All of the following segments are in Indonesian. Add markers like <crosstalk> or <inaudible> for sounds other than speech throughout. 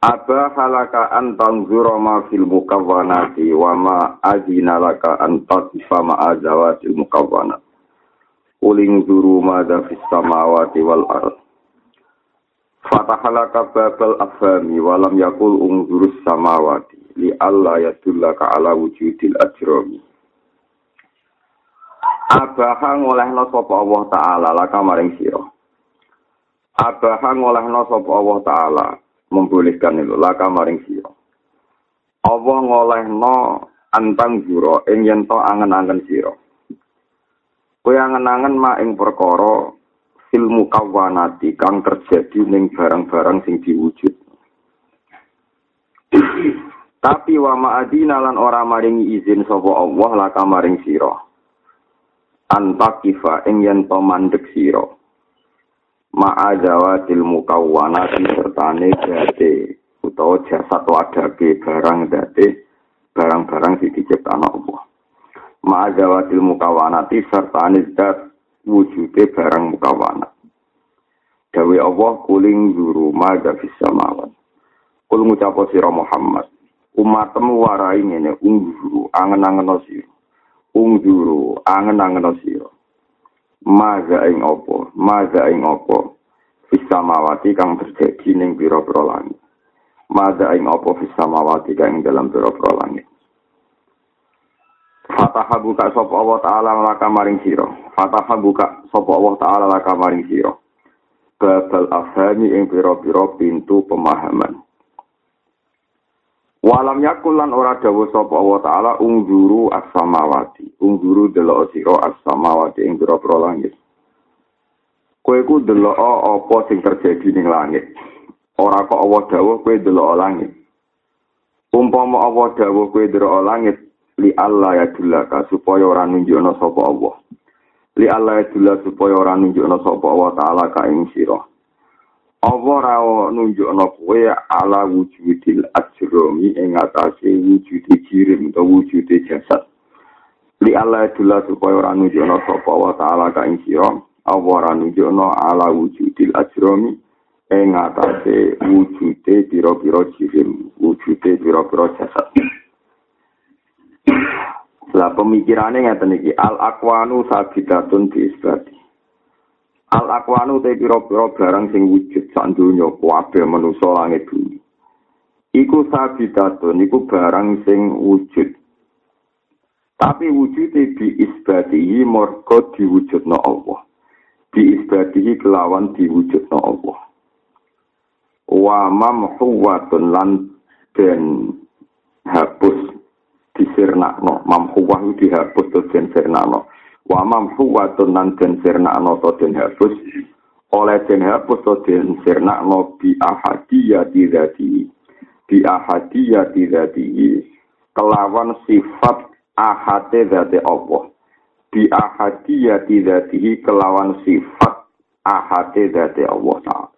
Aba halaka an tanzura ma fil mukawwanati wa ma azina laka an tasifa ma azawatil mukawwanat. Uling zuru ma da fis samawati wal ard. Fatahalaka babal afami wa lam yakul ungzurus samawati li alla yadullaka ala wujudil ajrami. Abaha ngolehno sapa Allah taala laka maring sira. Abaha ngolehno sapa Allah taala membolehkan itu laka maring sira. Allah ngolehno antang juro ing yen to angen-angen sira. Kowe angen-angen ma ing perkara fil mukawwanati kang terjadi ning barang-barang sing diwujud. Tapi wa ma'adina lan ora maringi izin sapa Allah laka maring sira. Antakifa ing yen to mandek sira. Ma'azawatil mukawwana sertane date utawa jasad wadake barang date barang-barang sing diciptakno Allah. Ma'azawatil mukawwanati sertane dat wujude barang mukawwana. Dawe Allah kuling guru maga fis samawat. Kul ngucapo sira Muhammad, umatmu warai ngene ungguru angen-angen sira. Ungguru angen-angen sira. Maga ing opo maga ing opo fisamawati kang terjadi ning pira-pira langit. Maga ing opo fisamawati kang dalam pira-pira langit? Fataha buka sapa Allah taala laka maring sira. Fataha buka sapa Allah taala laka maring sira. Babal afhami ing pira-pira pintu pemahaman Walam yakul lan ora dawuh sapa Allah taala ungzuru as-samawati. Ungzuru delok sira as-samawati ing pira-pira langit. Kowe ku delok apa sing terjadi ning langit. Ora kok Allah dawuh kowe delok langit. Umpama Allah dawuh kowe delok langit li Allah ya dulaka supaya ora nunjukno sapa Allah. Li Allah ya dulaka supaya ora nunjukno sapa Allah taala ka ing sira. Allah ra nunjukno kowe ala wujudil ajromi ing atase wujude jirim utawa wujude jasad. Li Allah dula supaya ora nunjukno sapa wa taala ka ing sira, Allah ra nunjukno ala wujudil ajromi ing atase wujude pira-pira jirim, wujude pira-pira jasad. Lah pemikirane ngeten iki al aqwanu sabidatun bi isbati. Al akwanu te pira-pira barang sing wujud sak donya kabeh manusa langit bumi. Iku sabidatun iku barang sing wujud. Tapi wujude bi isbatihi marga diwujudna Allah. Bi isbatihi kelawan diwujudna Allah. Wa mamhuwatun lan den hapus disirnakno. Mamhuwah dihapus to den sirnakno. Wa mamhuwatun nan den sirnakno to den hapus. Oleh den hapus to den sirnakno bi ahadiyati dzati bi ahadiyati dzati kelawan sifat ahate dzati Allah. Bi ahadiyati dzati kelawan sifat ahate dzati Allah taala.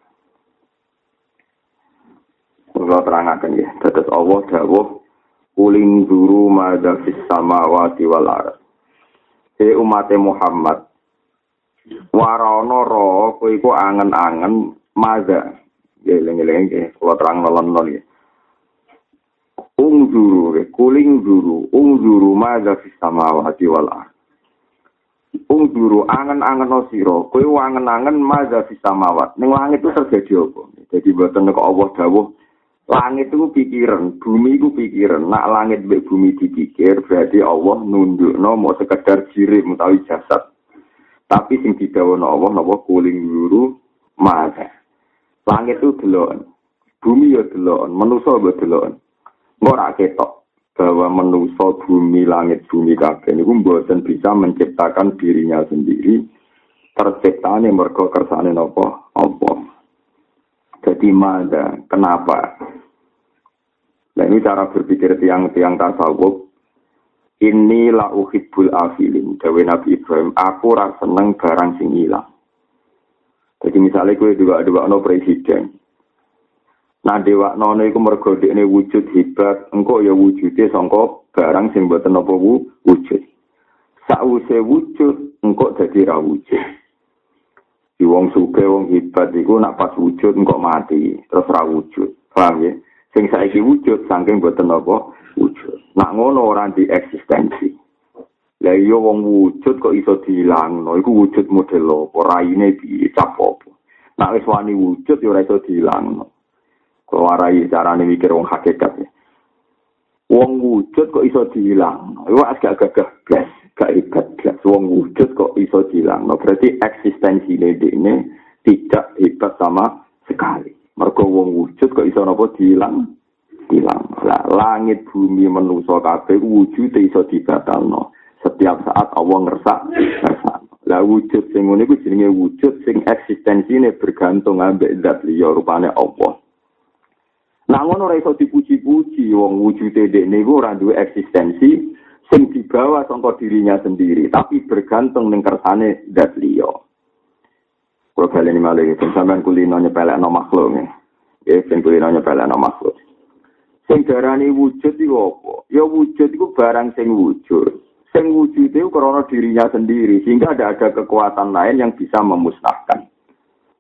Kula terangaken ya, dados Allah dawuh kuling duru madha fis samawati wal ardh e umate Muhammad. Warono ro kowe iku angen-angen maza. Geleng-geleng ke kula terang nolon ya ung juru kuling juru. Ung juru maza fis samawati wal ung juru angen-angen no sira kowe angen-angen maza fis samawat. Ning langit itu terjadi apa? Jadi boten kok Allah dawuh langit itu pikiran, bumi itu pikiran. Nak langit be bumi dipikir, berarti Allah nunduk no mau sekedar jirim utawi jasad. Tapi sing didawono Allah napa kuling guru mata. Langit itu delon, bumi ya delon, manusa ya delon. Ora ketok bahwa manusa bumi langit bumi kabeh niku mboten bisa menciptakan dirinya sendiri. Terciptane mergo kersane napa? Allah. Jadi mada, kenapa? ini cara berpikir tiang-tiang tasawuf. Ini la uhibbul afilin. Dawe Nabi Ibrahim, aku rasa seneng barang sing hilang. Jadi misalnya gue juga dua no presiden. Nah dewa nono itu mergo ini wujud hebat, engkau ya wujudnya songko barang sing buatan apa wujud. Sause wujud, engkau jadi ra wujud. Di wong suke, wong hebat itu nak pas wujud, engkau mati, terus ra wujud. Paham ya? Sing saiki wujud, saking buatan apa wujud. Nak ngono orang di eksistensi. Lah iya wong wujud kok iso dilangno, iku wujud model apa, raine dicap apa. Nak wis wani wujud ya ora iso dilangno. Kalau warai carane mikir wong hakikat ya. Wong wujud kok iso dihilang. Iku agak gagah blas, hebat blas. Wong wujud kok iso dihilang. No, berarti eksistensi ini tidak hebat sama sekali. Mergo wong wujud kok iso napa dihilang? Hilang. Lah, langit bumi manusa kabeh wujud iso dibatalno. Setiap saat Allah ngersak, ngersak. Lah wujud sing ngene iku jenenge wujud sing eksistensine bergantung ambek zat liya rupane Allah. Nah ngono ora iso dipuji-puji wong wujude dekne iku ora duwe eksistensi sing dibawa sangka dirinya sendiri, tapi bergantung ning kersane zat liya. Kulo baleni malih sampean kulino nyepelekno makhluk. Ya sing kulino nyepelekno makhluk. Sing darani wujud iku apa? Ya wujud iku barang sing wujud. Sing wujud itu karena dirinya sendiri, sehingga ada ada kekuatan lain yang bisa memusnahkan.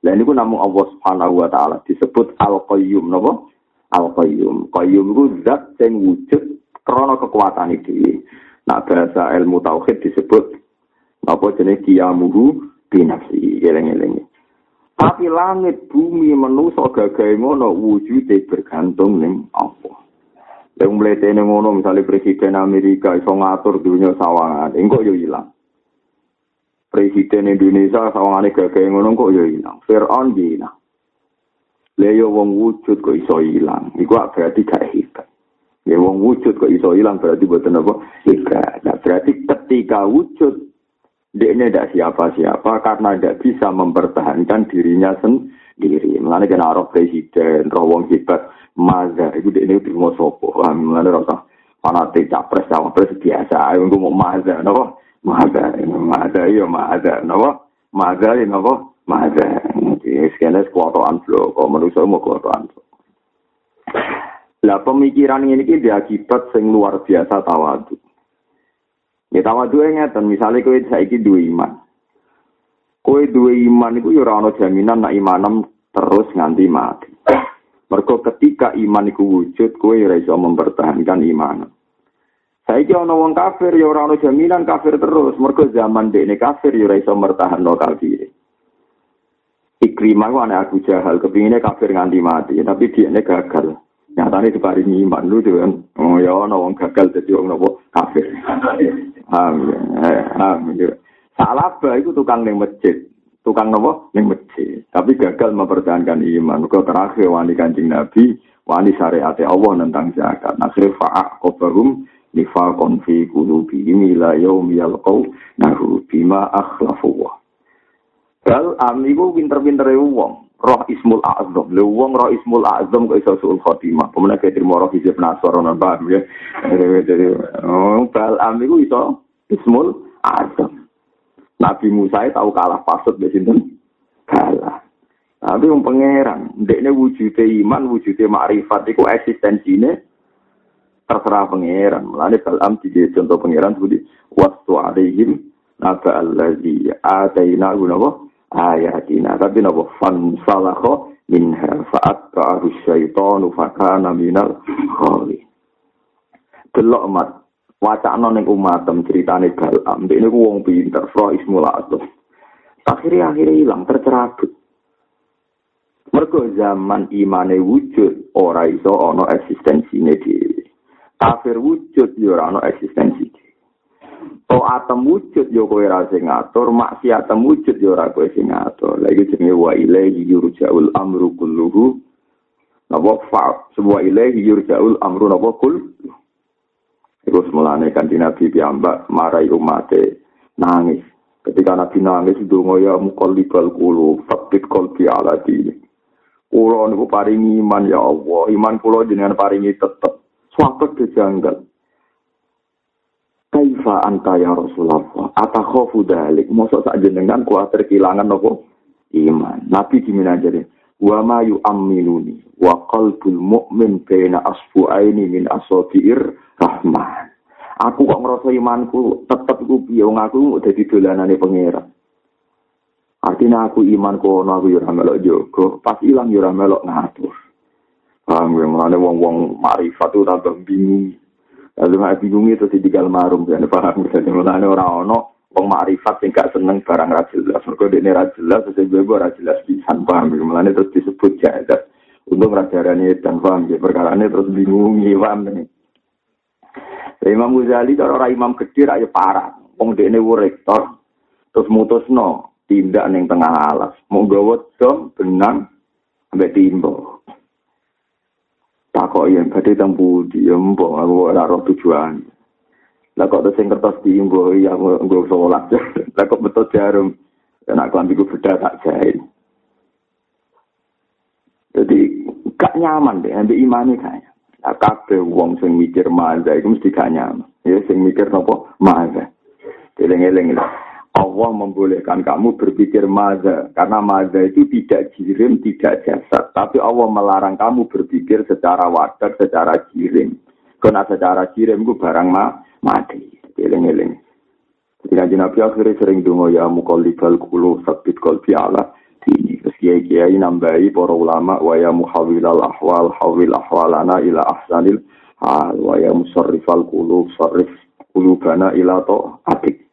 Dan ini namun Allah Subhanahu wa taala disebut Al-Qayyum, napa? Al-Qayyum. Qayyum itu zat yang wujud krono kekuatan itu. Nah, bahasa ilmu tauhid disebut apa jenis kiamuhu binafsi. Geleng-geleng. Tapi langit, bumi, manusia gagai ngono wujudnya bergantung ning apa. Yang mletene ngono misalnya presiden Amerika iso ngatur dunia sawangan, engko yo ilang. Presiden Indonesia sawangane gagai ngono kok yo ilang. Fir'aun ilang. Leyo wong wujud kok iso ilang. Iku berarti gak hebat. Ya wong wujud kok iso ilang berarti buatan apa? Hebat. Nah, berarti ketika wujud dia ini tidak siapa-siapa karena tidak bisa mempertahankan dirinya sendiri. Mengenai kena roh presiden, roh wong hebat, maza, itu dia ini terima sopo. Mengenai rasa fanatik capres, capres biasa. Aku mau maza, nopo maza, maza, iya maza, nopo maza, iya nopo maza. Sekian kuotoan flow, kalau saya mau kuotoan flow. Lah pemikiran ini dia akibat sing luar biasa tawadu. Ya tawadu ngeten, misalnya kowe saiki duwe iman. Kowe duwe iman iku ya ora jaminan nak imanem terus nganti mati. Mergo ketika iman iku wujud, kowe ora iso mempertahankan iman. Saiki ana wong kafir ya ora jaminan kafir terus, mergo zaman dekne kafir ya ora iso mertahanno kafir. Ikrimah ku anak Abu Jahal, kepinginnya kafir nganti mati, tapi dia gagal. Nyatanya diparingi iman lu kan. Oh ya, ana wong gagal jadi wong nopo kafir. Amin. Salah bah itu tukang ning masjid. Tukang nopo ning masjid. Tapi gagal mempertahankan iman. Kau terakhir wani kancing Nabi, wani syariat Allah tentang zakat. Nasir fa'a kobarum nifakon fi kulubi ila yaum yalqau nahu bima akhlafuwa. Bal amiku pinter-pinter wong. Roh ismul azam. Le wong roh ismul azam kok iso suul khotimah. Pemenang kayak terima roh hijab nasor non paham ya. Jadi bal amiku iso ismul azam. Nabi Musa tahu kalah pasut di sini kalah. Tapi yang pangeran, dekne wujudnya iman, wujudnya makrifat, itu eksistensinya terserah pangeran. Mulanya balam tiga contoh pangeran seperti waktu alaihim naba allazi ataina gunawa ayatina tapi napa fan salakho minha fa'at ka'ahu syaitanu fakana minal khali delok mat wacana ning umatem ceritane galam ini ku wong pinter fro ismul atum akhirnya akhirnya hilang tercerabut. Mergo zaman imane wujud ora iso ana eksistensine dhewe. Kafir wujud yo ora ana eksistensi To atem wujud yo kowe ra sing ngatur, maksiat wujud yo ora kowe sing ngatur. Lah iki jenenge wa ilaihi yurja'ul amru kulluhu. Napa fa sebuah ilahi yurja'ul amru napa kul. Iku semulane kan Nabi piyambak marai umate nangis. Ketika Nabi nangis donga ya muqallibal qulub, fakit qalbi ala dini. Kulo niku paringi iman ya Allah, iman kulo jenengan paringi tetep. Suatu kejanggal. Kaifa anta ya Rasulullah? Atakhofu dalik. Mosok sak jenengan kuatir kehilangan nopo? Iman. Nabi gimana jadi? Wa ma yu'amminuni. Wa qalbul mu'min baina asfu'aini min asofi'ir rahman. Aku kok ngerasa imanku tetep ku wong aku mau dadi dolanane pangeran. Artinya aku iman kono aku yo melok jogo, pas ilang yo melok ngatur. Paham ya, mulane wong-wong marifat tambah bingung. Lalu nggak bingung itu di marum, ya paham ya. Mulane orang ono wong marifat sing gak seneng barang ra jelas. Mergo dene ra jelas, sing gue ora jelas pisan, paham ya. Mulane terus disebut jahat. Untuk rajarane dan paham ya, perkara ini terus bingung, paham ya. Imam Ghazali kalau orang imam gede ayo parah. Wong dekne rektor terus mutusno tindak ning tengah alas. Mau dom benang ambek timbo. Takok yen badhe tempu diembo aku ora roh tujuan. Lah kok sing kertas diimbo ya nggo salat. <laughs> Lah kok betul jarum. Enak kelambiku beda tak jahit. Jadi gak nyaman deh, ambil imani kayaknya. Nah, kabeh wong sing mikir maza itu mesti gak nyaman. Ya, sing mikir nopo maza. Eling-eling Allah membolehkan kamu berpikir maza karena maza itu tidak jirim, tidak jasad. Tapi Allah melarang kamu berpikir secara wadah, secara jirim. Karena secara jirim itu barang ma mati. Eling-eling. Jadi Nabi akhirnya sering dungo ya mukolibal kulu sabit kolbi Allah ini. Terus kiai-kiai nambahi para ulama wa ya muhawilal ahwal hawil ahwalana ila ahsanil hal wa ya musarrifal qulub sarrif qulubana ila to atik.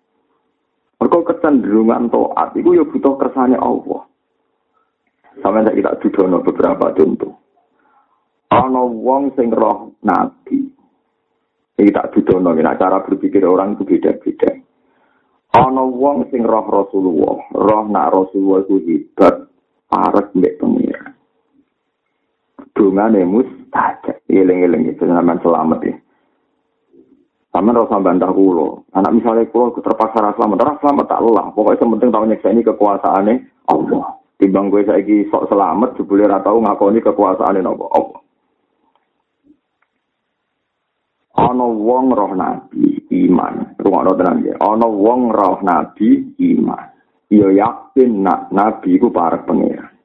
Mergo kecenderungan taat iku ya butuh kersane Allah. Sampai tak kita dudono beberapa contoh. Ana wong sing roh nabi. Iki tak dudono, nah, cara berpikir orang itu beda-beda. ana wong sing roh Rasulullah, roh nak Rasulullah itu hebat, parek mbek pengira. Dungane mustajab, eling-eling itu selamat ya. Sampeyan ora bantah kulo. Anak misalnya kulo terpaksa ra selamat, ora selamat tak lelah. Pokoknya yang penting tau nyeksa ini kekuasaane Allah. Timbang gue saiki sok selamat, jebule ra tau ngakoni kekuasaane Allah. ana wong roh nabi iman rungokno tenan ya ana wong roh nabi iman ya yakin nak nabi iku para pangeran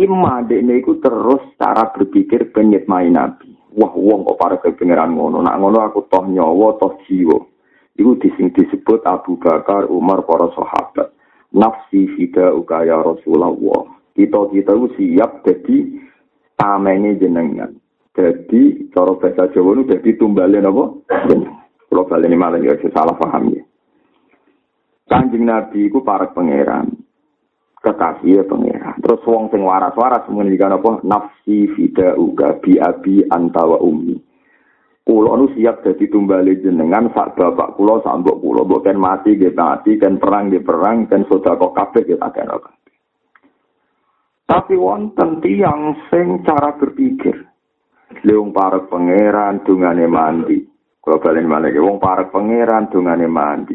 iman dekne iku terus cara berpikir penyet main nabi wah wong kok para pangeran ngono nak ngono aku toh nyawa toh jiwa iku dising disebut Abu Bakar Umar para sahabat nafsi fida ukaya Rasulullah kita kita siap jadi tamene jenengan Jadi cara bahasa Jawa itu jadi tumbalin apa? Kalau balik ini malah ya salah paham ya. Kanjeng Nabi itu para pangeran. Kekasih ya pangeran. Terus wong sing waras-waras mengendikan apa? Nafsi fida uga bi abi antawa umi. Kulo nu siap jadi tumbali jenengan sak bapak kulo sak mbok kulo bukan mati gitu mati kan perang di perang kan kabeh kita kan Tapi wonten tiang sing cara berpikir Leung para pangeran dungane mandi. Kalau balen malah wong para pangeran dungane mandi.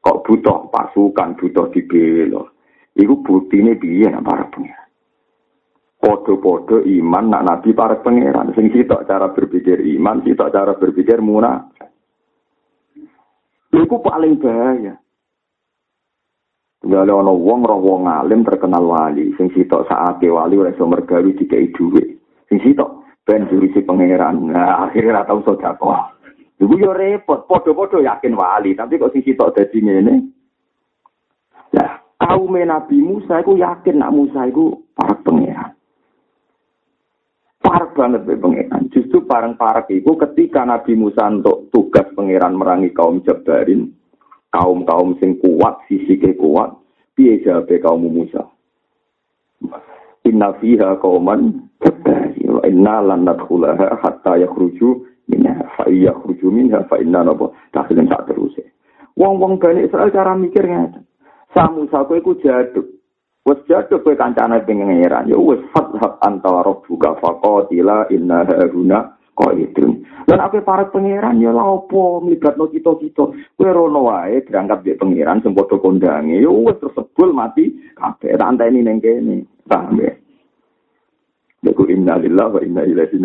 Kok butuh pasukan, butuh dibelo. Iku buktine piye nak para pangeran. Podo-podo iman nak nabi para pangeran. Sing sitok cara berpikir iman, sitok cara berpikir munafik. Iku paling bahaya. Gale ana wong roh wong alim terkenal wali, sing sitok saate wali ora iso mergawi dikai dhuwit. Sing sitok ben jurisi pangeran. Nah, akhirnya ora tau sedekah. Iku yo repot, padha-padha yakin wali, tapi kok sisi tok dadi ngene. Lah, kaum Nabi Musa iku yakin nak Musa iku para pangeran. Parek banget be pangeran. Justru parang parek iku ketika Nabi Musa untuk tugas pangeran merangi kaum Jabarin, kaum-kaum sing kuat, sisi ke kuat, piye jawabe kaum Musa? Inna fiha kauman wa inna lan nadkhulaha hatta yakhruju minha fa yakhruju minha fa inna takhilun sak terus wong-wong Bani Israel cara mikir ngene samu sako iku jaduk. Wis jaduk kowe kancane pengeran ya wis fathab antara rabbuka faqatila inna haruna qaidun. Lan aku para pangeran ya lha opo mlibatno kita-kita. Kowe rono wae berangkat di pangeran sing padha kondange. Ya wis tersebul mati kabeh. Tak anteni ning kene paham ya? Lagu inna lillah wa inna ilaihi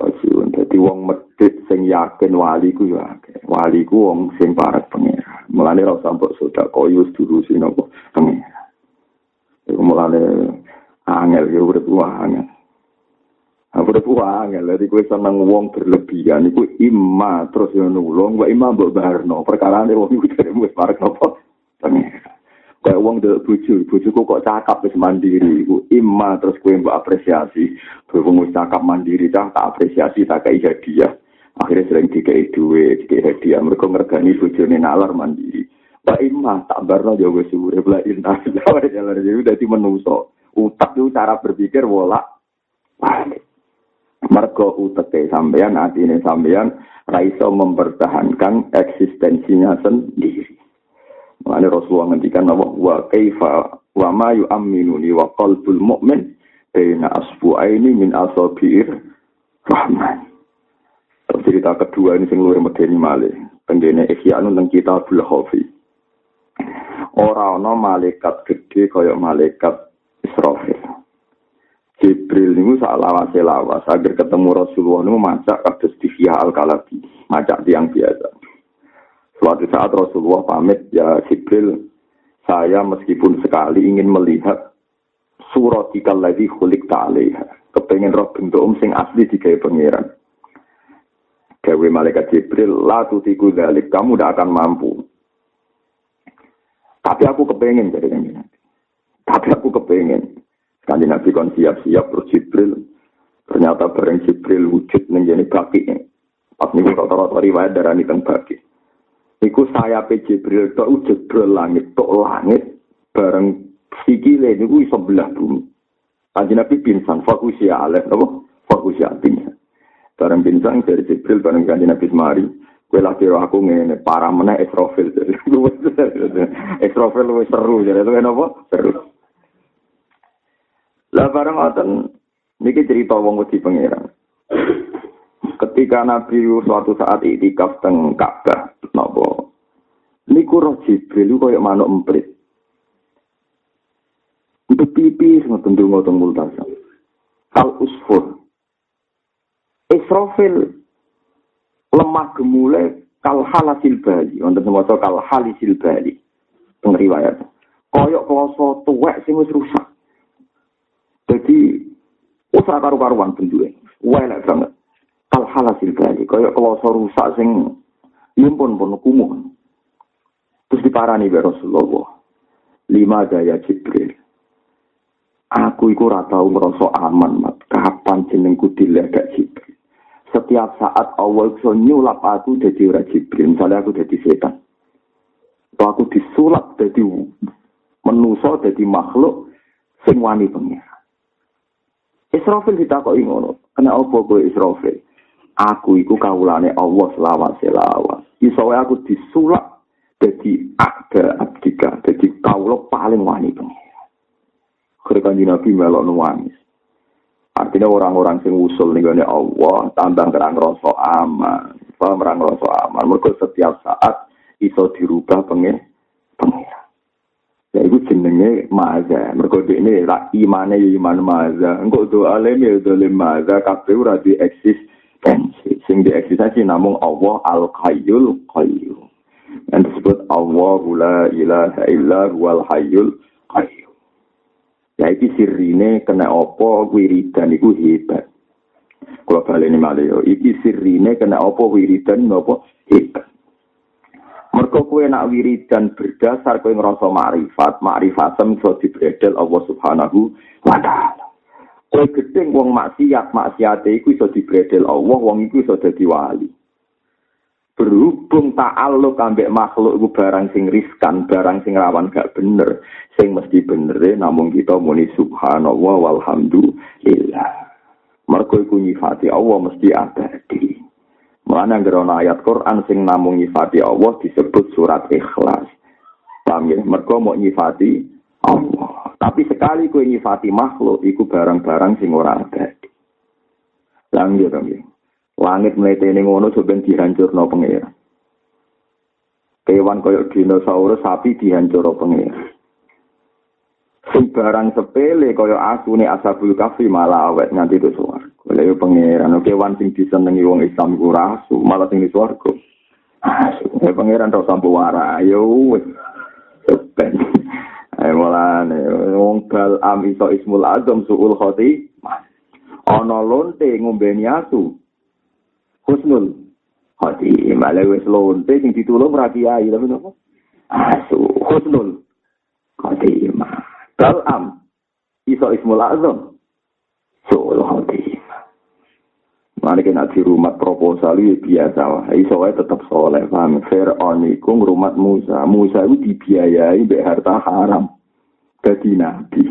raji'un. wong medhit sing yakin wali ku ya akeh. Wali ku wong sing parek pangeran. Mulane ora usah mbok sedekah koyo durusi napa pangeran. Iku mulane angel yo urip angel. Aku udah tua angel, jadi gue seneng wong berlebihan. Iku ima terus yang nulung, gue ima mbak Barno. Perkara ini wong itu dari gue parek nopo. Kayak wong dari buju, bujuku kok cakap wis mandiri. Iku ima terus gue mbak apresiasi. Berhubung wis cakap mandiri, cah tak apresiasi, tak kayak hadiah. Akhirnya sering dikai duit, dikai hadiah. Mereka ngergani ini nalar mandiri. Mbak ima tak barno jauh <laughs> suhure, mbak indah. Jadi udah di menuso. Utak itu cara berpikir, wolak. Balik. mergo uteke sampeyan atine sampeyan ra iso mempertahankan eksistensinya sendiri. Mane Rasulullah ngendikan bahwa wa kaifa wa ma yu'minu li wa qalbul mu'min baina asbu'aini min asabi'ir rahman. Cerita kedua ini sing luwih medeni malih. Tenggene Ihya teng kitabul Khafi. Ora ana malaikat gede kaya malaikat Israfil. Jibril niku sak lawase lawas agar ketemu Rasulullah niku macak kados divya al kalabi, macak tiang biasa. Suatu saat Rasulullah pamit ya Jibril, saya meskipun sekali ingin melihat surat ikal lagi khulik ta'alaiha. Kepengen roh bentuk um sing asli digawe pangeran. Gawe malaikat Jibril, la tutiku dalik, kamu tidak akan mampu. Tapi aku kepengen jadi Tapi aku kepengen. Kanji Nabi kon siap-siap terus Jibril. Ternyata bareng Jibril wujud menjadi baki. Pas niku tara riwayat darani teng baki. Iku saya pe Jibril tok wujud langit tok langit bareng sikile niku iso belah bumi. Kanji Nabi pingsan fokus ya alef apa? Fokus ya pingsan. Bareng pingsan dari Jibril bareng kanji Nabi Semari. Kue lagi aku ngene para meneh Israfil. Israfil <laughs> luwih seru jadi itu apa? Seru. Lah bareng ngoten niki cerita wong wedi pangeran. Ketika Nabi suatu saat iktikaf teng Ka'bah, napa? Niku roh Jibril kaya manuk emprit. Untuk pipi ngoten donga teng multasa. Kal usfur. Israfil lemah gemule kal halasil bali, wonten maca kal halisil bali. Teng riwayat. Koyok kloso tuwek sing wis rusak. Jadi usah karu-karuan bentuke. Welek banget. Al halasil bali kaya kloso rusak sing yumpun pun kumuh. Terus diparani be Rasulullah. Lima daya Jibril. Aku iku ora tau aman, mat. Kapan jenengku dilegak Jibril? Setiap saat Allah iso nyulap aku dadi ora Jibril. Misalnya aku dadi setan. Atau aku disulap dadi menusa dadi makhluk sing wani pengen. Israfil ditakoki ngono. Kena apa kowe Israfil? Aku iku kawulane Allah selawas selawas. Iso aku disulak dadi ada abdika, dadi kawula paling wani pengira. Kerekan Nabi melok nangis. Artinya orang-orang sing usul nih Allah tambah kerang rasa aman, paham kerang rasa aman. Mereka setiap saat iso dirubah pengen pengira. Ya itu jenenge maza. Mergo ini ra imane ya iman maza. Engko doa lem ya dolim maza kabeh ora di eksistensi. Sing di eksistensi namung Allah Al Qayyul Qayyum. Yang disebut Allah la ilaha illa huwal hayyul. Ya iki sirine kena apa wiridan iku hebat. Kalau balik ini malah yo, iki sirine kena apa wiridan apa hebat. Mergo kowe nak wiridan berdasar kowe ngrasa makrifat, makrifatem iso dibredel Allah Subhanahu wa taala. Kowe gedeng wong maksiat, maksiate iku iso dibredel Allah, wong iku iso dadi wali. Berhubung ta'alluq ambek makhluk iku barang sing riskan, barang sing rawan gak bener, sing mesti bener namung kita muni subhanallah walhamdulillah. Mergo iku nyifati Allah mesti abadi. Mulane anggere ayat Quran sing namung nyifati Allah disebut surat Ikhlas. Paham ya? Mergo mau nyifati Allah. Tapi sekali kowe nyifati makhluk iku barang-barang sing ora abadi. Lanjut ya. Langit mletene ngono sampeyan dihancurno pengira. Kewan koyok dinosaurus sapi dihancurno pengira. Barang sepele kaya asune asabul kafi malah awet nganti itu suwarga. Oleh yo pangeran, oke wan sing disenengi wong Islam iku rasu, malah sing di swarga. Asu, ya pangeran tok sampo wara, yo wis. Ben. Ayo mulane wong bal am iso ismul azam suul khoti. Ana lonte ngombeni asu. Husnul khoti, malah wis lonte sing ditulung ra kiai tapi nopo? Asu, husnul khoti. Bal am iso ismul azam suul khoti. Mari kita di rumah proposal itu biasa wah. Iso wae tetap soleh paham. Fir'aun iku ngrumat Musa. Musa itu dibiayai mbek harta haram. Dadi nabi.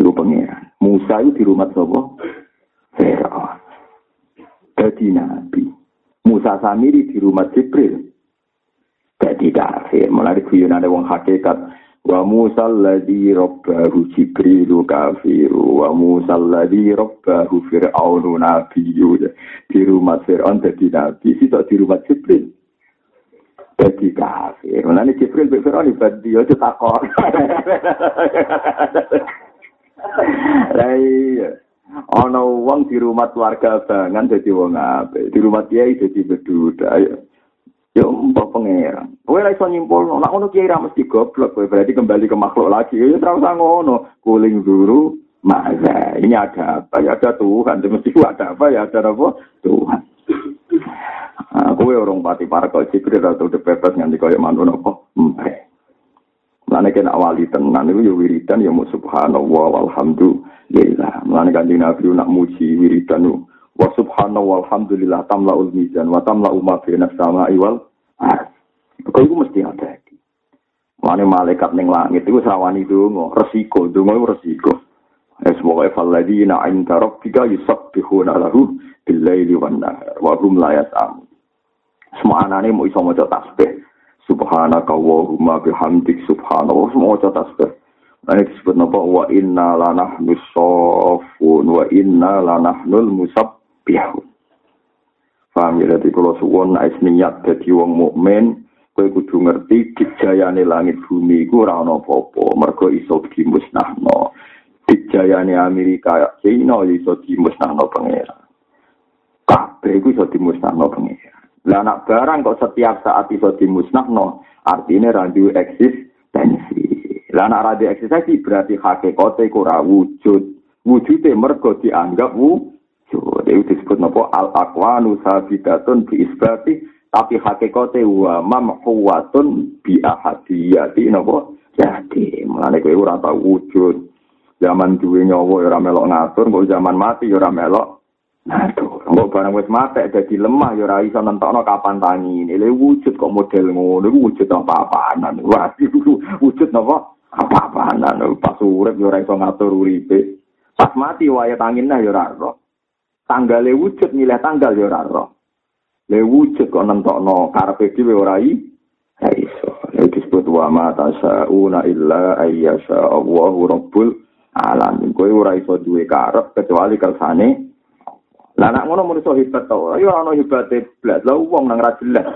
Iku pangeran. Musa itu di rumah sapa? Dadi nabi. Musa Samiri di rumah Jibril. Dadi kafir. Mulai guyonane wong hakikat. wa Musa alladhi rabbahu Jibrilu kafiru wa Musa alladhi rabbahu Fir'aunu nabiyyu di rumah Fir'aun jadi nabi itu di rumah Jibril jadi kafir ini Jibril di Fir'aun ibadah dia itu takor <laughs> lah iya ono wong di rumah keluarga bangan jadi wong ape di rumah kiai jadi beduda Ya mbok pangeran. Kowe ora iso nyimpul, nek ngono kiai ra mesti goblok, kowe berarti kembali ke makhluk lagi. Ya ora usah ngono. Kuling dulu, masa ini ada apa? Ya ada Tuhan. Mesti ada apa? Ya ada apa? Tuhan. Nah, kowe orang pati para jibril atau udah nganti kau yang mantu nopo. Mulane kena wali tenan itu ya wiridan ya subhanallah walhamdulillah. Mulane kanjeng Nabi nak muji wiridan itu wa subhanahu walhamdulillah tamlaul mizan wa tamlau ma fi sama'i wal ard. Kau itu mesti ada. Mane malaikat ning langit itu sawani donga, resiko, itu resiko. Es pokoke falladina inda rabbika yusabbihuna lahu bil-laili wan nahar wa hum la yas'am. Semua anane mau iso maca tasbih. Subhanaka wa bihamdik subhanallah semua maca tasbih. Ini disebut napa wa inna lanahnu sofun wa inna lanahnul musab bihu. Paham ya, jadi kalau suwon ais niat jadi wong mukmin, kowe kudu ngerti dijayane langit bumi iku ora ana apa-apa, mergo iso dimusnahno. Dijayane Amerika, China iso dimusnahno pangeran. Kabeh iku iso dimusnahno pangeran. Lah anak barang kok setiap saat iso dimusnahno, artinya randu eksistensi. Lah anak randu eksistensi berarti hakikate ora wujud. Wujude mergo dianggap wujud. Itu disebut nopo al akwanu sabidatun bi isbati tapi hakikate wa mamhuwatun bi ahadiyati nopo jadi mulane kowe ora tau wujud zaman duwe nyawa ora melok ngatur kok zaman mati ora melok ngatur kok barang wis mati dadi lemah ya ora iso nentokno kapan tangi ini le wujud kok model ngono iku wujud apa-apaan wah wujud nopo apa-apaan pas urip ya ora iso ngatur uripe pas mati wae tangin ya ora tanggale wujud milih tanggal ya ora roh. Le wujud kok nentokno karepe dhewe ora i ya iso. Itu disebut wa ma tasauna illa ayyasha Allahu rabbul alamin. Kowe ora iso duwe karep kecuali kersane Lah nek ngono menurut hebat to, ya ana hebate blas. Lah wong nang ra jelas.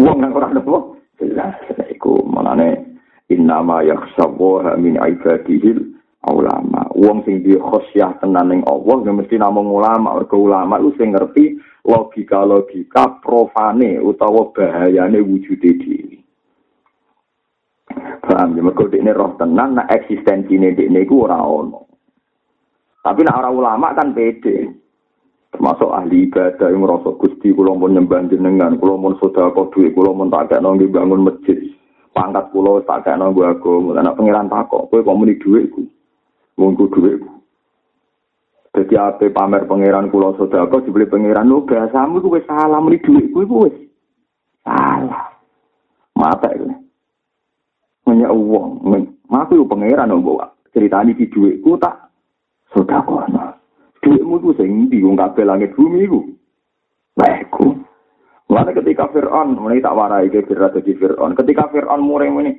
Wong nang ora nopo jelas. Iku manane innama yakhshabu min ibadihi ulama. Wong sing di khosyah tenan ning Allah ya mesti namung ulama. Mergo ulama lu sing ngerti logika-logika profane utawa bahayane wujude dhewe. Paham ya mergo dekne roh tenan nek eksistensine dekne iku ora ono. Tapi nek ora ulama kan pede. Termasuk ahli ibadah yang merasa gusti kulo pun nyembah jenengan kulo pun sedekah duit kulo pun tak kayak nonggi bangun masjid pangkat kulo tak kayak nonggi agama anak pangeran takok kowe kok muni duitku wong ku dhuwitku. Dadi ape pamer pangeran kula sedekah dibeli pangeran lho bahasamu ku wis salah muni dhuwitku iku wis salah. Mata iki. Menyek wong, maku yo pangeran mbok ceritani di dhuwitku tak sedekah. Dhuwitmu ku sing wong kabeh langit bumi iku. Baikku. Lalu ketika Fir'aun, ini tak warai ke Fir'aun. Ketika Fir'aun muring ini,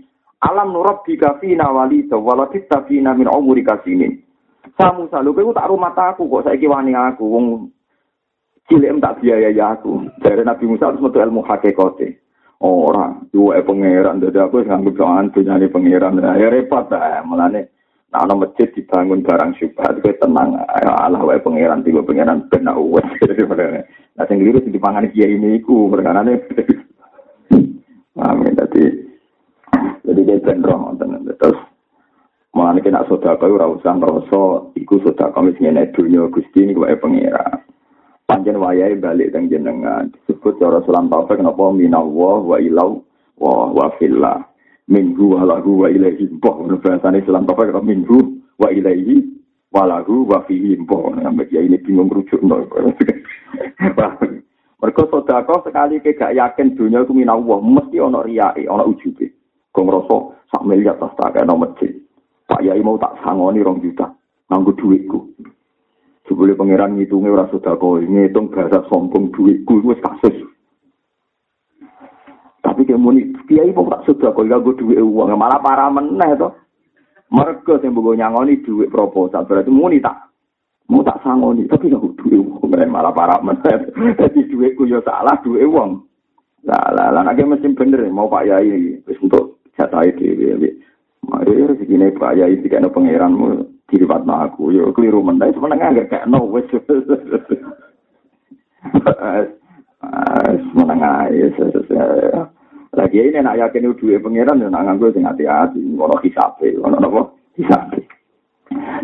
Alam nurab di kafina wali waladit tafina min umuri kasinin. Samu salu kowe tak rumah aku kok saiki wani aku wong cilik tak biaya ya aku. Dari Nabi Musa harus metu ilmu hakikate. Ora, dua pangeran dadi aku sing nganggep sowan dunyane pangeran. Ya repot ta, mulane Nah, ana masjid dibangun barang syubhat kowe tenang. Ayo Allah wae pangeran tiga pangeran ben uwes. <laughs> Nah sing keliru sing dipangani kiai ini iku perkarane. Amin tadi. Jadi dia ben roh terus Mulane kena sedekah ora usah ngrasa iku sedekah wis ngene dunya Gusti niku wae pangeran. Panjen wayahe balik teng jenengan disebut cara salam taufik napa minallah wa ilau wa wa fillah minggu walahu wa ilaihi. Menurut bahasane Islam. Apa kata minggu wa ilaihi? Walahu wa fihi. Mbah sampai ya ini bingung rujuk no <laughs> mereka sodako sekali ke gak yakin dunia itu minallah mesti ono riyai ono ujube. Kau ngerasa sak miliar tas tak kayak masjid pak yai mau tak sangoni rong juta. Nganggu duitku. Sebelum pangeran ngitungnya ora sodako ngitung bahasa sombong duitku itu kasus Tapi kayak muni kiai mau tak sudah kok gak duit uang malah parah meneh to. Mereka yang bugo nyangoni duit proposal berarti muni tak mau tak sangoni tapi gak duit uang malah parah meneh. Jadi duitku yo salah duit uang. Lah lah lah nek mesti bener mau Pak Yai wis untuk jatah dhewe. Mari rezekine Pak Yai dikene pangeranmu diliwat aku yo keliru meneh semeneng gak kayak no wis. Semeneng ae Lagi ini nak yakin duwe pangeran ya nak nganggo sing hati-hati, ono hisabe, ono napa? Hisabe.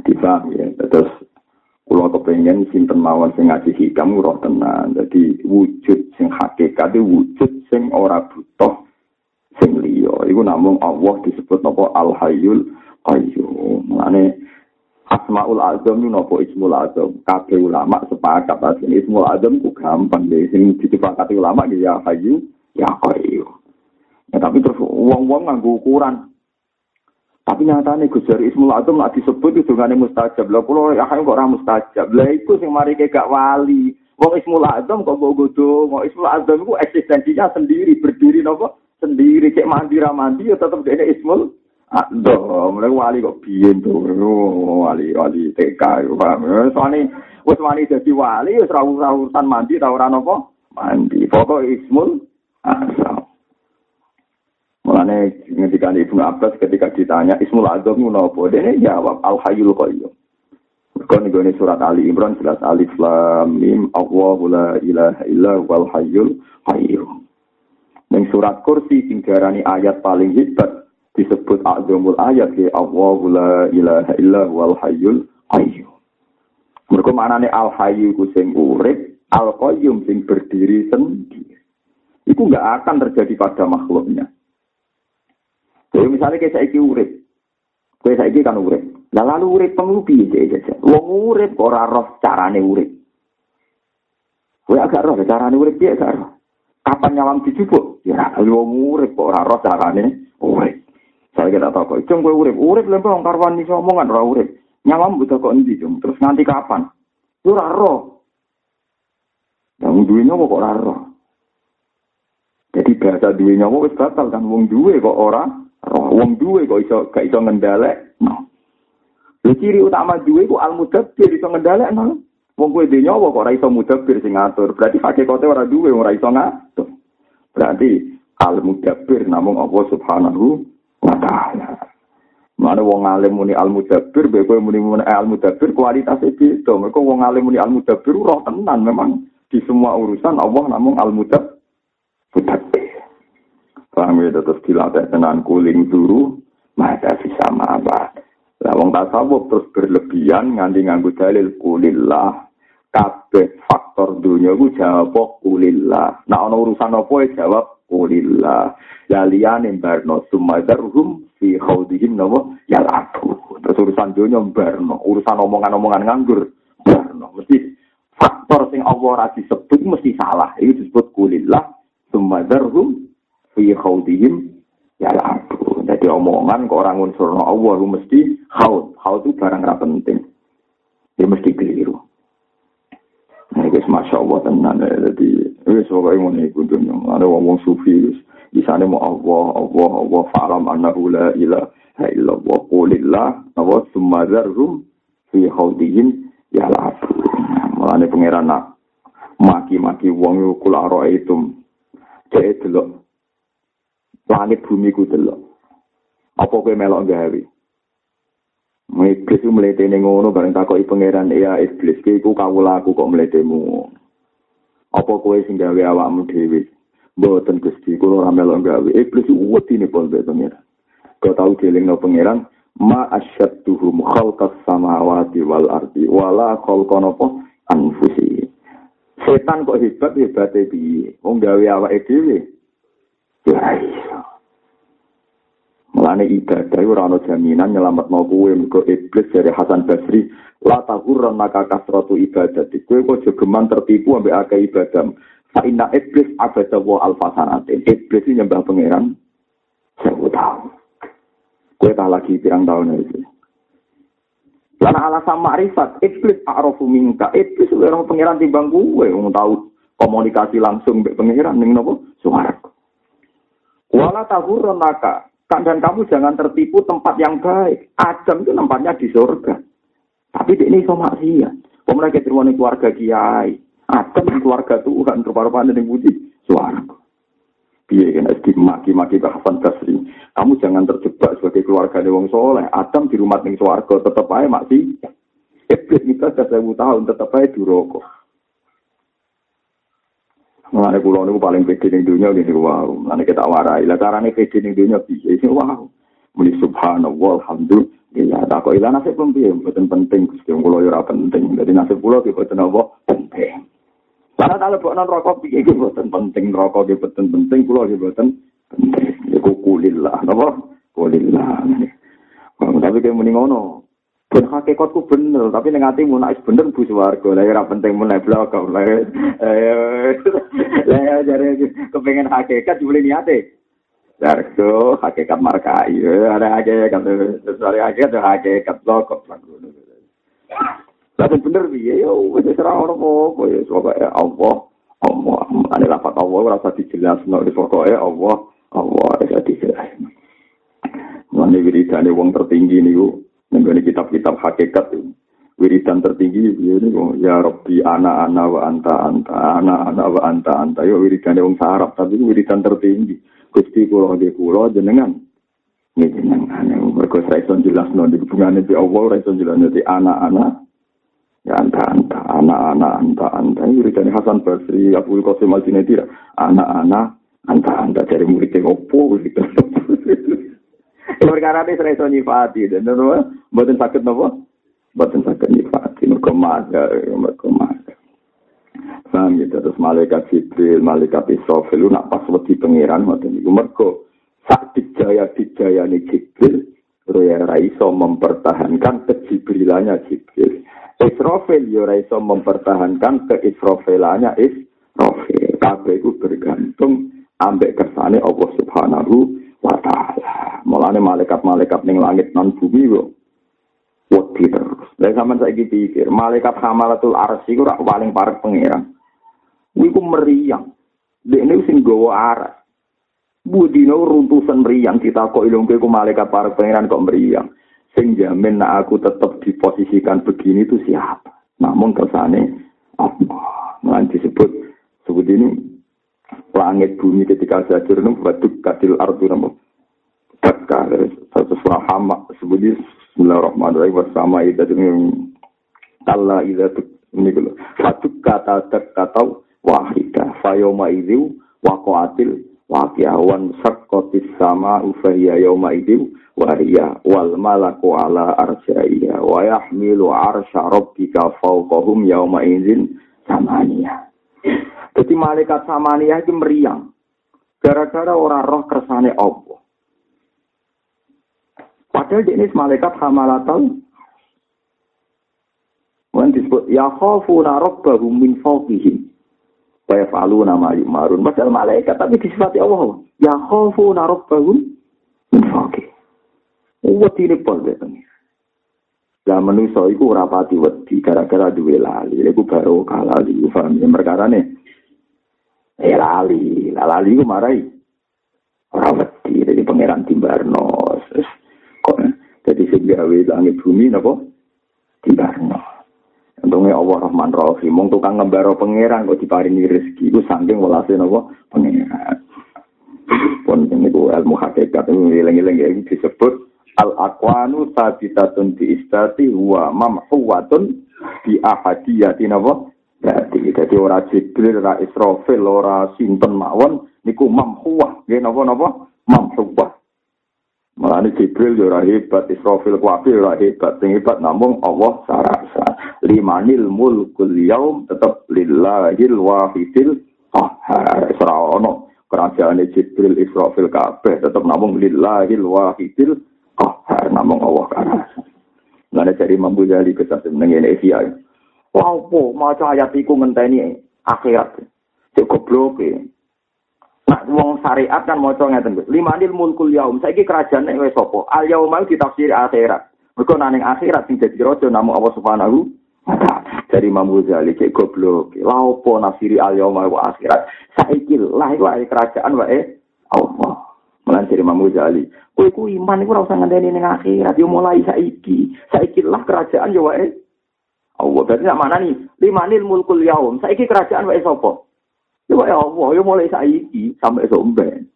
Dipaham ya. Terus kula kepengin sinten mawon sing ngaji hikam roh tenan. Dadi wujud sing hakikat wujud sing ora butuh sing liya. Iku namung Allah disebut napa Al Hayyul Qayyum. Mane Asmaul Azam itu nopo Ismul Azam. Kabeh ulama sepakat asli Ismul Azam ku gampang deh. Sing disepakati ulama ya Hayyu ya Qayyum. Ya, tapi terus uang-uang nganggo ukuran. Tapi nyatane Gus Jari Ismul Azam nak disebut itu gane mustajab. Lah ya kok ora mustajab. Lah iku sing mari gak wali. Wong Ismul Azam kok mbok godo, wong Ismul Azam iku eksistensinya sendiri, berdiri nopo sendiri cek mandi ra mandi ya tetep dene Ismul Aduh, mulai wali kok biyen tuh, wali wali TK, paham? Soalnya, wes wali jadi wali, wes rawur-rawuran mandi, tau ora mandi. Pokok Ismul Azam. Mulane ketika Ibnu Abbas ketika ditanya Ismul Azam apa? Dia jawab Al Hayyul Qayyum. Nih surat Ali Imran jelas Alif Lam Mim Allahu la ilaha illa wal Hayyul Qayyum. Ning surat kursi sing ayat paling hebat disebut azamul ayat ke Allahu la ilaha illa wal Hayyul Qayyum. Mereka maknane Al Hayyu ku sing urip, Al Qayyum sing berdiri sendiri. Itu nggak akan terjadi pada makhluknya. Jadi misalnya kayak saya urip, kayak saya kan urip. Nah lalu urip pengubi aja aja. Wong urip kok ora roh carane urip. Kowe agak roh carane urip piye gak roh. Kapan nyawang dijupuk? Ya wong urip kok ora roh carane urip. Saya kira tahu kok, cung kowe urip, urip lha wong karwan iso omongan ora urip. Nyawang butuh kok endi, cung? Terus nganti kapan? Yo ora roh. Yang duwe kok ora roh. Jadi bahasa duwe nyawa wis batal kan wong duwe kok ora roh wong duwe kok iso gak iso ngendalek. Lha ciri utama duwe ku al mudabbir iso ngendalek no. Wong kowe nyawa kok ora iso mudabbir sing ngatur. Berarti hakikate ora duwe ora iso ngatur. Berarti al mudabbir namung Allah Subhanahu wa taala. Mana wong alim muni al mudabbir, be kowe muni muni al mudabbir kualitas beda. Mereka wong alim muni al mudabbir roh tenan memang di semua urusan Allah namung al mudabbir. Paham ya terus dilatih tenan kuling turu maka bisa apa. Lah wong tasawuf terus berlebihan nganti nganggo dalil kulillah kabeh faktor dunia ku jawab kulillah. Nah ana urusan apa ya jawab kulillah. Ya liyane barno sumadarhum fi khaudihim nawa ya aku. Terus urusan dunia barno, urusan omongan-omongan nganggur barno. Mesti faktor sing Allah ra disebut mesti salah. Itu disebut kulillah sumadarhum fi khawdihim ya labu. Jadi omongan ke orang unsur Allah lu mesti khawd. Khawd itu barang ra penting. Dia mesti keliru. Nah, guys, masya Allah tenan ya. Jadi, wis pokoknya mau nih dunia. Ada ngomong sufi, wis. Di sana mau Allah, Allah, Allah, fa'alam annahu la ilaha illallah. Qulillah, Allah, summazarhum fi khawdihim ya labu. Mulanya pengeran maki-maki wong yu kula itu. Cek delok langit bumi ku delok. Apa kowe melok gawe? Iblis itu meletene ngono bareng takoki pangeran ya iblis ki iku kawula aku kok meletemu. Apa kowe sing gawe awakmu dhewe? Mboten Gusti, kula ora melok gawe. Iblis wedine pon pangeran. Kau tahu dilingno pangeran ma asyadduhum khalqas samawati wal ardi wala khalqana apa anfusi. Setan kok hebat hebate piye? Wong gawe awake dhewe. Ya. Mulane ibadah ora ana jaminan nyelametno kowe mergo iblis dari Hasan Basri la maka kasratu ibadah. Kowe kok jogeman tertipu ambek akeh ibadah. Fa inna iblis abada wa alfasanatin. Iblis nyembah pangeran sewu tahun. Kowe tak lagi pirang tahun itu. Lan alasan makrifat, iblis a'rafu minka. Iblis luwih pangeran timbang kowe wong tau komunikasi langsung mbek pangeran ning napa? Suara. Wala tahurran maka dan kamu jangan tertipu tempat yang baik. Adam itu tempatnya di surga. Tapi ini iso maksiat. Pemerintah keterima keluarga kiai. Adam keluarga Tuhan. Rupa-rupa yang budi. Suara. Biar kan maki-maki ke Hasan Basri. Kamu jangan terjebak sebagai keluarga wong soleh. Adam di rumah ning suarga tetap aja maksiat. Iblis nikah sudah tahun tetap aja rokok. Mengenai pulau ini paling pede di dunia gitu wow. Mengenai kita warai. Lah caranya pede dunia bisa ini wow. Muni subhanallah alhamdulillah. Ya kok ilah nasib pun piye mboten penting Gusti kula yo ora penting. Dadi nasib kula ki boten apa penting. Karena kalau buat rokok piye ki boten penting rokok ki boten penting kula ki boten penting. Iku kulillah napa? Kulillah. Tapi kayak muni ngono. Ben hakikatku bener, tapi ning atimu nek bener bu swarga. Lah ora penting mun nek blok kok. Lah <laughs> ya jare kepengin hakikat jebule niate. Darso hakikat markai. Ada hakikat sesuai hakikat hakikat blok kok. Lah bener piye yo wis ora ono apa ya pokoke Allah. Allah, ane lafat Allah ora usah dijelasno pokoke Allah, Allah ya dijelasno. Mane wiridane wong tertinggi niku Nenggone kitab-kitab hakikat itu. Wiridan tertinggi ya ini ya Rabbi ana ana wa anta anta ana ana wa anta anta. Yo wiridan wong Arab tapi wiridan tertinggi. Gusti kula nggih kula jenengan. Nggih jenengan mergo saya iso jelasno di hubungane di Allah ora iso jelasno di ana ana ya anta anta ana ana anta. Anta wiridan Hasan Basri Abu Qasim Al-Junaidi ana ana anta anta. Dari murid opo wiridan Perkara ini iso nyifati, dan itu buatan sakit nopo, buatan sakit nyifati, mereka maga, mereka maga. Paham gitu, terus malaikat Jibril, malaikat Israfil, nak pas wedi pengiran, buatan itu mereka sak dijaya dijaya nih Jibril, ya raiso mempertahankan kejibrilannya Jibril. Israfil ya raiso mempertahankan keisrafilannya Israfil. Kabeh itu bergantung ambek kersane Allah Subhanahu wa ta'ala. Mulane malaikat-malaikat ning langit non bumi kok wedi terus. Lah sampean saiki pikir, malaikat hamalatul arsy ku paling parek pangeran. Kuwi ku meriang. Dekne sing gawa aras. Budino runtusan meriang kok ilung ku malaikat parek pangeran kok meriang. Sing jamin nak aku tetap diposisikan begini itu siapa? Namun kesane Allah. Nah, disebut sebut ini langit bumi ketika hancur itu batu katil ardu nama Dakka satu surah hama sebut Bismillahirrahmanirrahim bersama itu kalla idza ini dulu satu kata kata wahidah fayoma itu waqatil waqiawan sakotis sama ufahiyah yoma itu waria wal malaku ala arsyaiya wa yahmilu arsya rabbika fawqahum yawma idzin samania Jadi malaikat samaniyah itu meriang. Gara-gara orang roh kersane Allah. Padahal ini malaikat hamalatal. Mungkin disebut, Ya khafuna rabbahum min fawqihim. Wa yaf'aluna ma yumarun. Padahal malaikat, tapi disifati Allah. Ya khafuna rabbahum min fawqihim. Wedi ini pol betulnya. Lah manusa iku ora wedi gara-gara duwe lali. Iku baru kalah di paham ya perkara nih. Eh lali, lali ku marai. Ora wedi dari pangeran Timbarno. Gawe langit bumi napa? Timbarno. Untungnya Allah Rahman Rahim, mung tukang ngembaro pangeran kok diparingi rezeki iku saking welase napa pangeran. Pun niku ilmu hakikat ini eling-eling disebut al akwanu sabitatun bi istati wa mamhuwatun bi ahadiyati napa Jadi, jadi ora Jibril, ora Israfil, ora sinten mawon, niku mamhuwah, nggih napa-napa? Mamhuwah. Mulane Jibril yo ora hebat, Israfil kuwi ora hebat, sing hebat namung Allah sarasa. Limanil mulkul yaum tetep lillahil wahidil qahhar. Ora ono kerajaan Jibril, Israfil kabeh tetep namung lillahil wahidil qahhar namung Allah sarasa. Mulane dari Imam Ghazali kesat menenge Asia. Wah, apa maca ayat iku ngenteni akhirat. Cek. Nah, wong syariat kan maca ngeten, Gus. Limanil mulkul yaum. Saiki kerajaan wis sapa? Al yaum mau ditafsir akhirat. Mergo nang akhirat sing dadi raja namung Allah Subhanahu dari Imam Ghazali cek goblok. Lah opo al yaum wa akhirat? Saiki lah iku kerajaan wae Allah. Mulan dari Imam. Kowe ku iman iku ora usah ning akhirat, yo mulai saiki. Saiki lah kerajaan yo wae Allah. Berarti mana nih? Lima nil mulkul yaum. Saiki kerajaan wae sapa? Ya wae Allah. Ya mulai saiki sampai somben.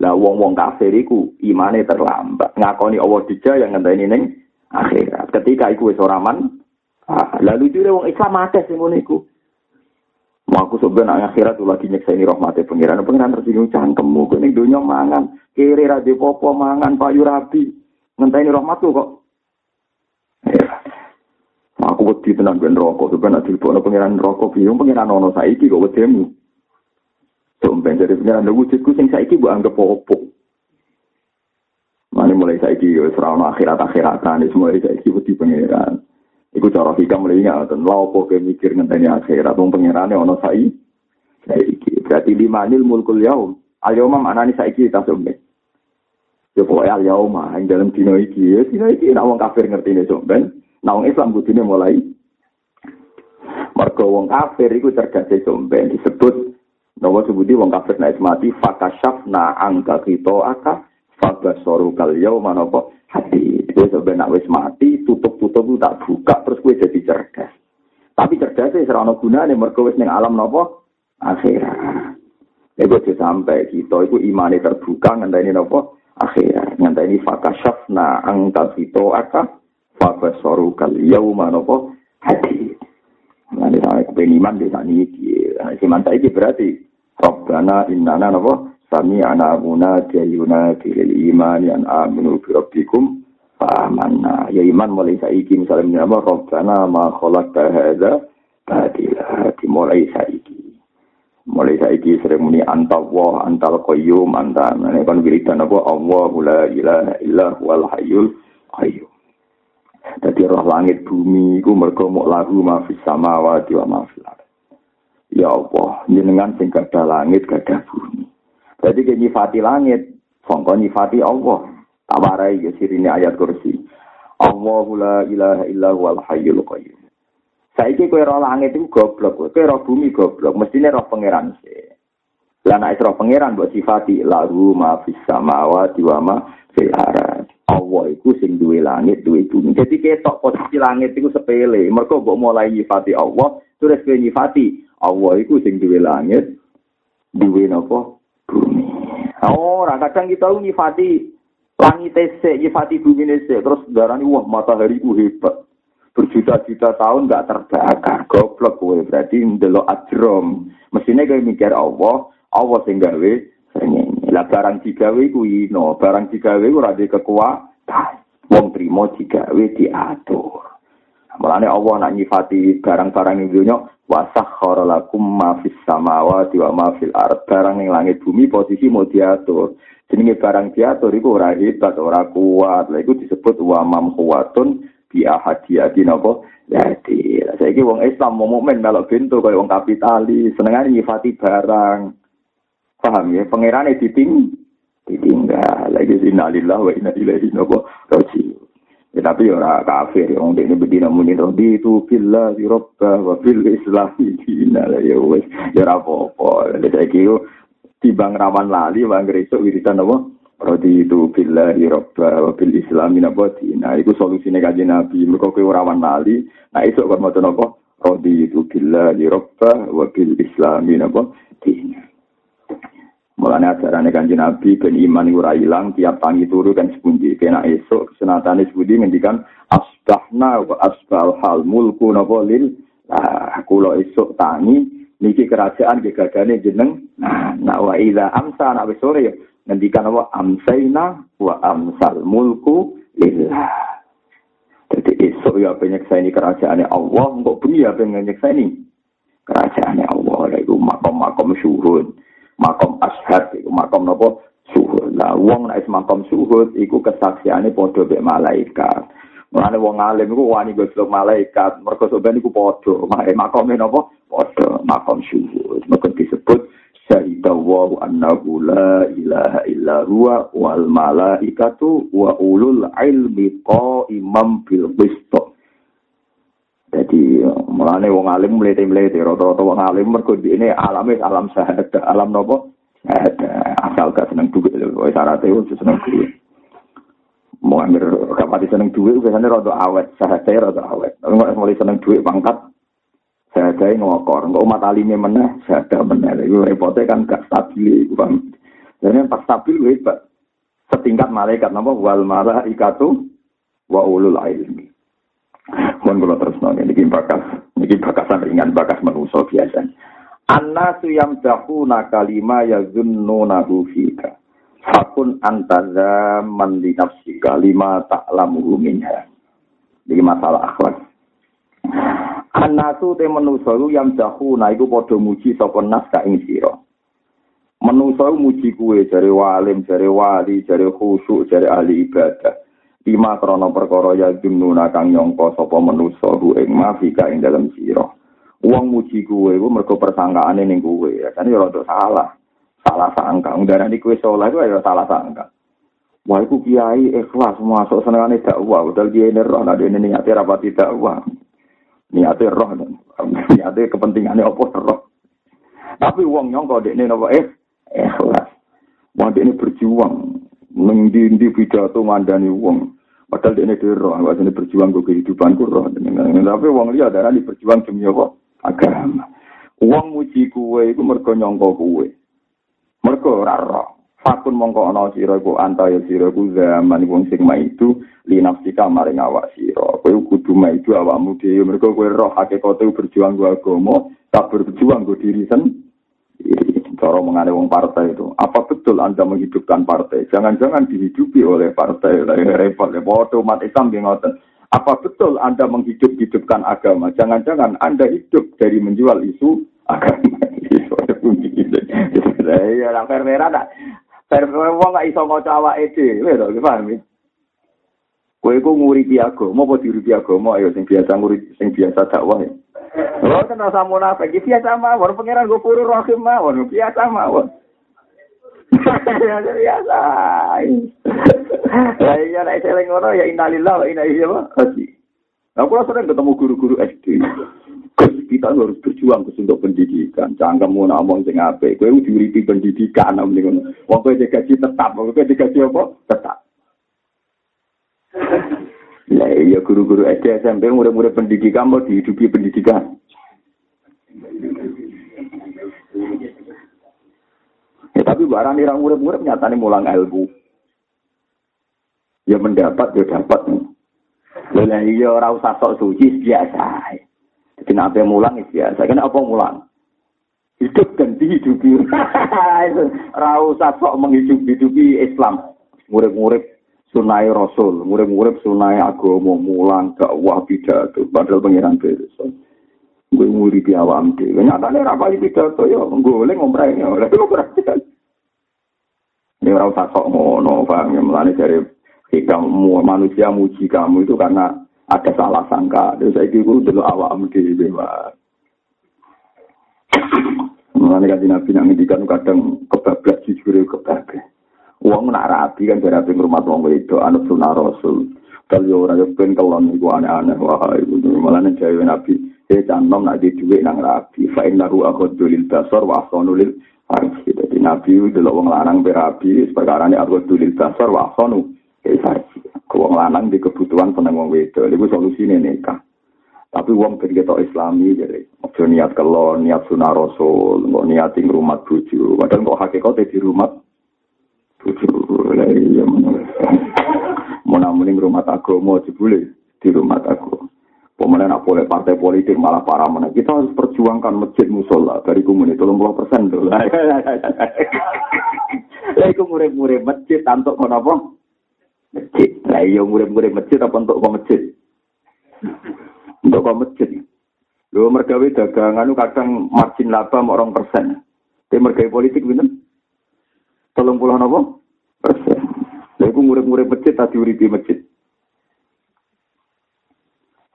Lah wong-wong kafir iku imane terlambat. Ngakoni Allah dija yang ngenteni ning akhirat. Ketika iku wis ora man, ah, lalu jure wong Islam akeh sing ngono iku. Aku sebenarnya akhirat tuh lagi nyekseni rahmati pengiran. Pengiran tersinggung cangkemmu. Kini dunia mangan. Kiri rade popo mangan payu rabi. Ngenteni rahmat tuh kok. Ya. Aku wedi tenan ben rokok, ben nek dilebokno pangeran rokok piye pangeran ono saiki kok wedemu. Tumben dari pangeran wujudku sing saiki mbok anggap opo. Mane mulai saiki wis ono akhirat-akhiratan semua saiki wedi pangeran. Iku cara hikam mulai ngaten, lha opo ke mikir ngenteni akhirat wong pangerane ono saiki. Saiki berarti lima nil mulkul yaum. Al-yauma maknane saiki ta sombe. Ya pokoknya al-yauma yang dalam dino iki, ya dino iki nak wong kafir ngerti ini somben. Nah, wong Islam kudune mulai mergo wong kafir iku cerdas somben disebut Nawa sebuti wong kafir naik mati fakashafna angka kita aka fagasoru kal yauma napa? Hati itu sebenarnya wis mati tutup-tutup tak buka terus gue jadi cerdas. Tapi cerdas sih serana gunane mergo wis ning alam napa? Akhirat. Ego sampai kita itu imane terbuka ngenteni napa? Akhirat. Ngenteni fakashafna angka kita aka Fabasoru kal yauma nopo hadi. Nanti sama kepen iman di sana ini. Saya ini berarti Rabbana innana nopo sami ana abuna jayuna kilil iman yang aminu birabbikum Fahamana. Ya iman mulai saiki misalnya apa Rabbana ma kholak hadza badila dimulai saiki. Mulai saiki sering muni antal wa antal qayyum antal. Ini kan wiridan apa Allah la ilaha illa wal hayyul qayyum. Jadi roh langit bumi iku mergo mok lagu mafis samawati wa mafil Ya Allah, jenengan sing gadah langit gadah bumi. Jadi ke nyifati langit, sangka nyifati Allah. Tak warai ya sirine ayat kursi. Allahu la ilaha illa huwal hayyul qayyum. Saiki kowe roh langit iku goblok, kowe roh bumi goblok, mestine roh pangeran sih. Lah nek roh pangeran mbok sifati lahu mafis samawati wa ma fil arad. Allah iku sing duwe langit, duwe bumi. Jadi ketok posisi langit iku sepele. Mergo mbok mulai nyifati Allah, terus kowe nyifati Allah iku sing duwe langit, duwe napa? Bumi. Ora, kadang kita nyifati langit sik, nyifati bumi sik, terus darani wah matahari ku hebat. Berjuta-juta tahun gak terbakar. Goblok kowe berarti ndelok ajrom. Mesine kowe mikir Allah, Allah sing gawe. Lah barang digawe kuwi no, barang digawe ora kekuatan. Wong trimo digawe diatur. Mulane Allah nak nyifati barang-barang ing dunya wa sakhkhara lakum ma fis samawati wa ma fil ard. Barang ning langit bumi posisi mau diatur. Jenenge barang diatur iku ora hebat, ora kuat. Lah iku disebut wa mamhuwatun bi ahadiyati napa? Jadi, saiki wong Islam mau mukmin melok pintu kaya wong kapitalis, senengane nyifati barang. Paham ya? Pangerane diting ditinggal. Lagi innalillah wa inna ilaihi raji'un. Ya, tapi ora kafir ya wong ini bedina muni di itu billah di wa bil islam dina ya wis ya ora apa-apa. Saiki tibang rawan lali wong gresuk wiridan apa? Rodi itu billah di wa bil islam napa dina. Iku solusine kanjeng Nabi. Mergo kowe ora rawan nah esuk kon maca napa? Rodi itu billah di wa bil islam napa dina. Mulane ajarane Kanjeng Nabi ben iman ora ilang tiap tangi turu kan sepundi. Kena senatane sepundi ngendikan asbahna wa asbal hal mulku napa lil Nah, kula esuk tangi niki kerajaan gegagane jeneng. Nah, nah wa ila amsa nak wis sore ya ngendikan apa amsaina wa amsal mulku lillah. Jadi esok ya banyak saya ini kerajaannya Allah, kok bumi ya banyak saya ini kerajaannya Allah. Itu makom-makom syuhud. makom ashad iku makom napa suhud lah wong nek makom suhud iku kesaksiane padha mek malaikat Mulane wong alim iku wani goslok malaikat, mergo sampeyan iku padha, makome napa? Padha, makom syuhud. Maka disebut syahida wa annahu la ilaha illa huwa wal malaikatu wa ulul ilmi qaimam bil qist. Jadi mulane wong alim mlete-mlete rata-rata wong alim mergo ini alame alam syahadat, alam nopo? Ada asal gak seneng duit lho, wis syaratnya wis seneng duit. Mau ambil kapati seneng duit biasanya rada awet, syahadatnya rada awet. Tapi mulai seneng duit pangkat syahadatnya ngokor. Enggak umat alimnya meneh, syahadat meneh. Itu repotnya kan gak stabil. Jadi pas stabil hebat. Setingkat malaikat nama wal malaikatu wa ulul ilmi. Mohon kalau terus nanya, ini bakas, ini bakasan ringan, bakas manusia biasa. Annasu yang dahuna kalima ya zunnunahu fika. Fakun antaza man li nafsika lima ta'lamu minha. Ini masalah akhlak. Annasu te manusia yang dahuna iku podo muji sopon nas ka ing sira. Manusia muji kue jare walim, jare wali, jare khusyuk, jare ahli ibadah. Lima krono perkara ya jumnuna kang nyongko sapa manusa hu ing mafika ing dalem sira. Wong muji kuwe iku mergo persangkaane ning kuwe. Ya kan ya rada salah. Salah sangka. Ndarani kuwe saleh kuwi ya salah sangka. Wah iku kiai ikhlas masuk senengane dakwah, udah dia ini roh, nah ini niate rapati dakwah. Niate roh, niate kepentingannya apa roh. Tapi wong nyongko dek ini apa eh ikhlas. Dek ini berjuang, ngendi-endi pidato ngandani wong. Padahal dia ini roh, ini berjuang ke kehidupan roh. Tapi wong liya darah ini berjuang demi apa? Agama. Wong muji kue itu mergo nyongko kue. Mergo raro. Fakun mongko ana sira iku antaya sira iku zaman wong sing itu linafsika maring awak sira. Kowe kudu maidu awakmu dhewe mergo kowe roh hakikate berjuang go agama, tak berjuang go diri sendiri. cara mengenai wong partai itu. Apa betul Anda menghidupkan partai? Jangan-jangan dihidupi oleh partai. Repot, repot. Umat Islam ngoten. Apa betul Anda menghidup-hidupkan agama? Jangan-jangan Anda hidup dari menjual isu agama. Ya, lah perwera tak. Perwera wong gak iso maca awake dhewe lho, paham ya? Kowe iku nguripi agama apa diuripi agama ayo sing biasa ngurip sing biasa dakwah. Lo kan rasa munafik, biasa mawon, pengiran gue puru rahim mawon, biasa mawon. <laughs> biasa. Ya iya nek seling ngono ya innalillahi wa inna ilaihi raji'un. Aku sering ketemu guru-guru SD. kita harus berjuang ke untuk pendidikan. Jangan kamu ngomong sing apik. Kowe diuripi pendidikan nang ngono. Wong kowe digaji tetap, wong kowe digaji apa? Tetap. Ya iya guru-guru SD SMP murid-murid pendidikan mau dihidupi pendidikan. Ya, tapi barang orang murid-murid nyatanya mulang ilmu. Ya mendapat, ya dapat. Lah iya ora usah sok suci biasa. Jadi nabe mulang ya biasa. Kan apa mulang? Hidup dan dihidupi. <laughs> Ora usah sok menghidupi Islam. Murid-murid sunai rasul, murid-murid sunai agama, mulang, dakwah, pidato, padahal pengiran besok. Gue muri di awam deh. Nyatanya rapali pidato, ya, goleng ngomrenya, oleh itu perhatian. Ini orang usah sok ngono, paham ya, melani dari hikam manusia muji kamu itu karena ada salah sangka. Terus saya kira dulu awam deh, bebas. Mulane kan Nabi nang ngendikan kadang kebablas jujur kebablas. Uang nak rapi kan rapi rumah wong itu anut sunah rasul. Kalau yo ora yo ben kelon iku aneh-aneh wah iku malah jawe nabi e canom nak di dhuwit nang rapi fa innahu akhadul lil basar wa ahsanu lil farji. Dadi nabi delok wong lanang berapi ne akhadul lil basar wa ahsanu farji. Wong lanang di kebutuhan seneng wong wedok iku solusine nikah. Tapi wong ben Islami jadi ojo niat kelon, niat sunah rasul, niat ing rumah bojo. Padahal kok hakikate di rumah bojo. Lah iya Mau namun rumah agama di rumah aku. Pemenang nak boleh partai politik malah parah mana. Kita harus perjuangkan masjid musola dari komunitas tolong puluh persen tuh. Lah <laughs> iku murid-murid masjid tantuk apa? Masjid. Lah iya murid-murid masjid apa untuk ke masjid? Untuk ke masjid. Lho mergawe dagangan kadang margin laba orang persen. Tapi mergawe politik bener. Tolong puluh apa? Persen. Lah iku murid-murid masjid tadi uripi masjid.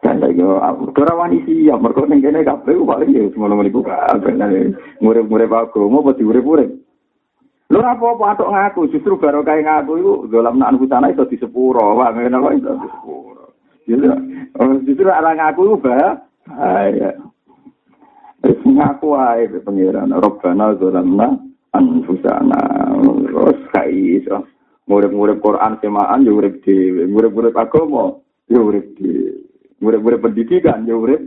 Dan yo ora wani siap mergo ning kene kabeh paling ya ngono niku kabeh ngurip-ngurip aku mau apa diurip-urip. Lho apa-apa atok ngaku justru baru kae ngaku iku dalam nak sana iso disepuro, Pak ngene kok iso disepuro. Justru ora ngaku iku bahaya. Wis ngaku ae pengiran Rabbana zalamna anfusana. Terus kai iso. Ngurip-ngurip Quran semaan yo urip dhewe, ngurip-ngurip agama yo urip dhewe. murid-murid pendidikan ya urip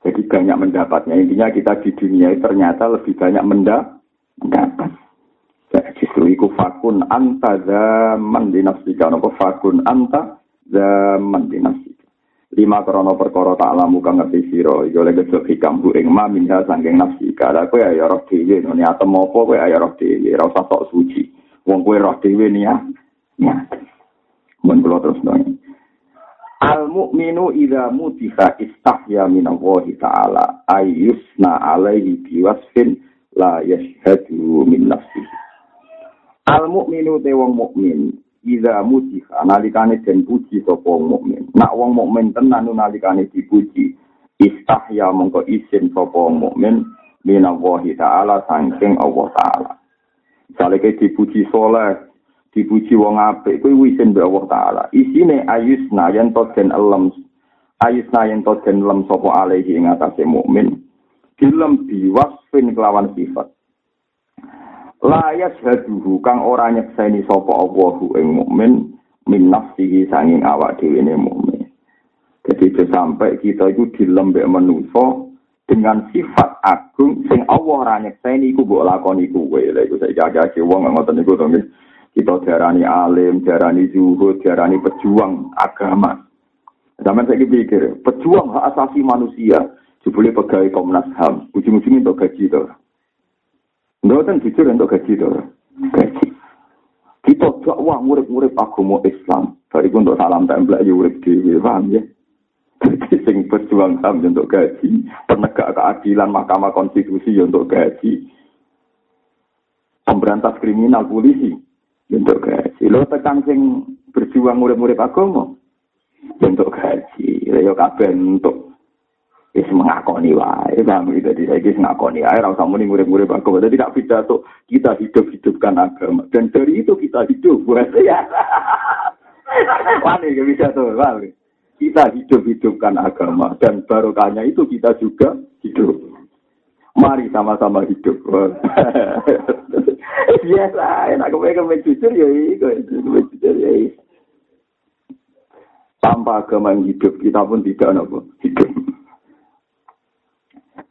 jadi banyak mendapatnya intinya kita di dunia ternyata lebih banyak mendapat ya, justru itu fakun anta zaman dinasika apa fakun anta zaman dinasika lima krono perkara tak lamu kang ngerti sira. Iki oleh gesek hikam bu ing ma minha sangking nafsika. La kowe ya roh dhewe no niat apa kowe ya roh dhewe? Ora usah suci. Wong kowe roh dhewe niat ya. Mun kula terus nang. Al mukminu idza mutiha istahya min Allah taala ayyusna alaihi biwasfin la yashhadu min nafsihi. Al mukminu te wong mukmin idza mutiha nalikane den puji sapa wong mukmin. Nak wong mukmin tenan nalikane dipuji istahya mongko isin sapa wong mukmin min Allah taala saking Allah taala. Saleke dipuji soleh, dipuji wong apik kuwi wisin be Allah taala isine ayusna yen to den elem ayusna yen to den elem sapa alaihi ing atase mukmin dilem diwasfin kelawan sifat la yashhaduhu kang ora nyekseni sapa Allahu ing mukmin min nafsihi sanging awak dhewe ne mukmin jadi sampai kita itu dilembek manusia dengan sifat agung sing Allah ora nyekseni iku mbok lakoni kuwe lha iku saiki agak wong ngoten niku to kita diarani alim, diarani zuhud, diarani pejuang agama. Zaman saya pikir, pejuang hak asasi manusia, jebule pegawai Komnas HAM, ujung-ujungnya untuk gaji itu. Kan jujur untuk gaji itu. Gaji. Kita dakwah murid-murid agama Islam. Dari untuk salam template ya urip dhewe, paham ya? <laughs> Jadi sing pejuang HAM untuk gaji, penegak keadilan Mahkamah Konstitusi untuk gaji, pemberantas kriminal polisi untuk gaji. Lo tekan sing berjuang murid-murid agama untuk gaji. Yo kabeh untuk wis mengakoni wae paham iki dadi saiki ngakoni ae ora usah muni murid-murid agama. Dadi tidak pidato kita hidup-hidupkan agama dan dari itu kita hidup buat ya. <laughs> Wani bisa tuh, wani. Kita hidup-hidupkan agama dan barokahnya itu kita juga hidup. Mari sama-sama hidup. <laughs> Biasa, enak kepengen jujur ya itu, jujur ya. Tanpa agama yang hidup, kita pun tidak nopo hidup.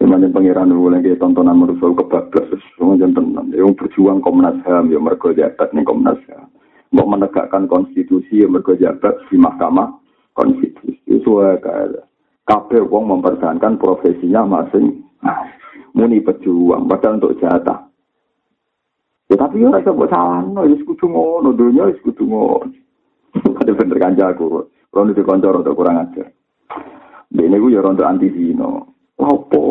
Cuman yang pengiran dulu lagi tontonan merusul kebablas, semua jangan Yang berjuang Komnas HAM, ya mereka jabat nih Komnas HAM. Mau menegakkan konstitusi, ya mereka jabat di Mahkamah Konstitusi. Itu kayak kabel wong mempertahankan profesinya masing muni pejuang padahal untuk jatah. Ya tapi ya rasa buat salah no ya sekutu ngono dunia ya sekutu ngono. <laughs> Ada bener kanjaku kalau itu koncor atau kurang ajar. Ini gue ya rontok anti zino apa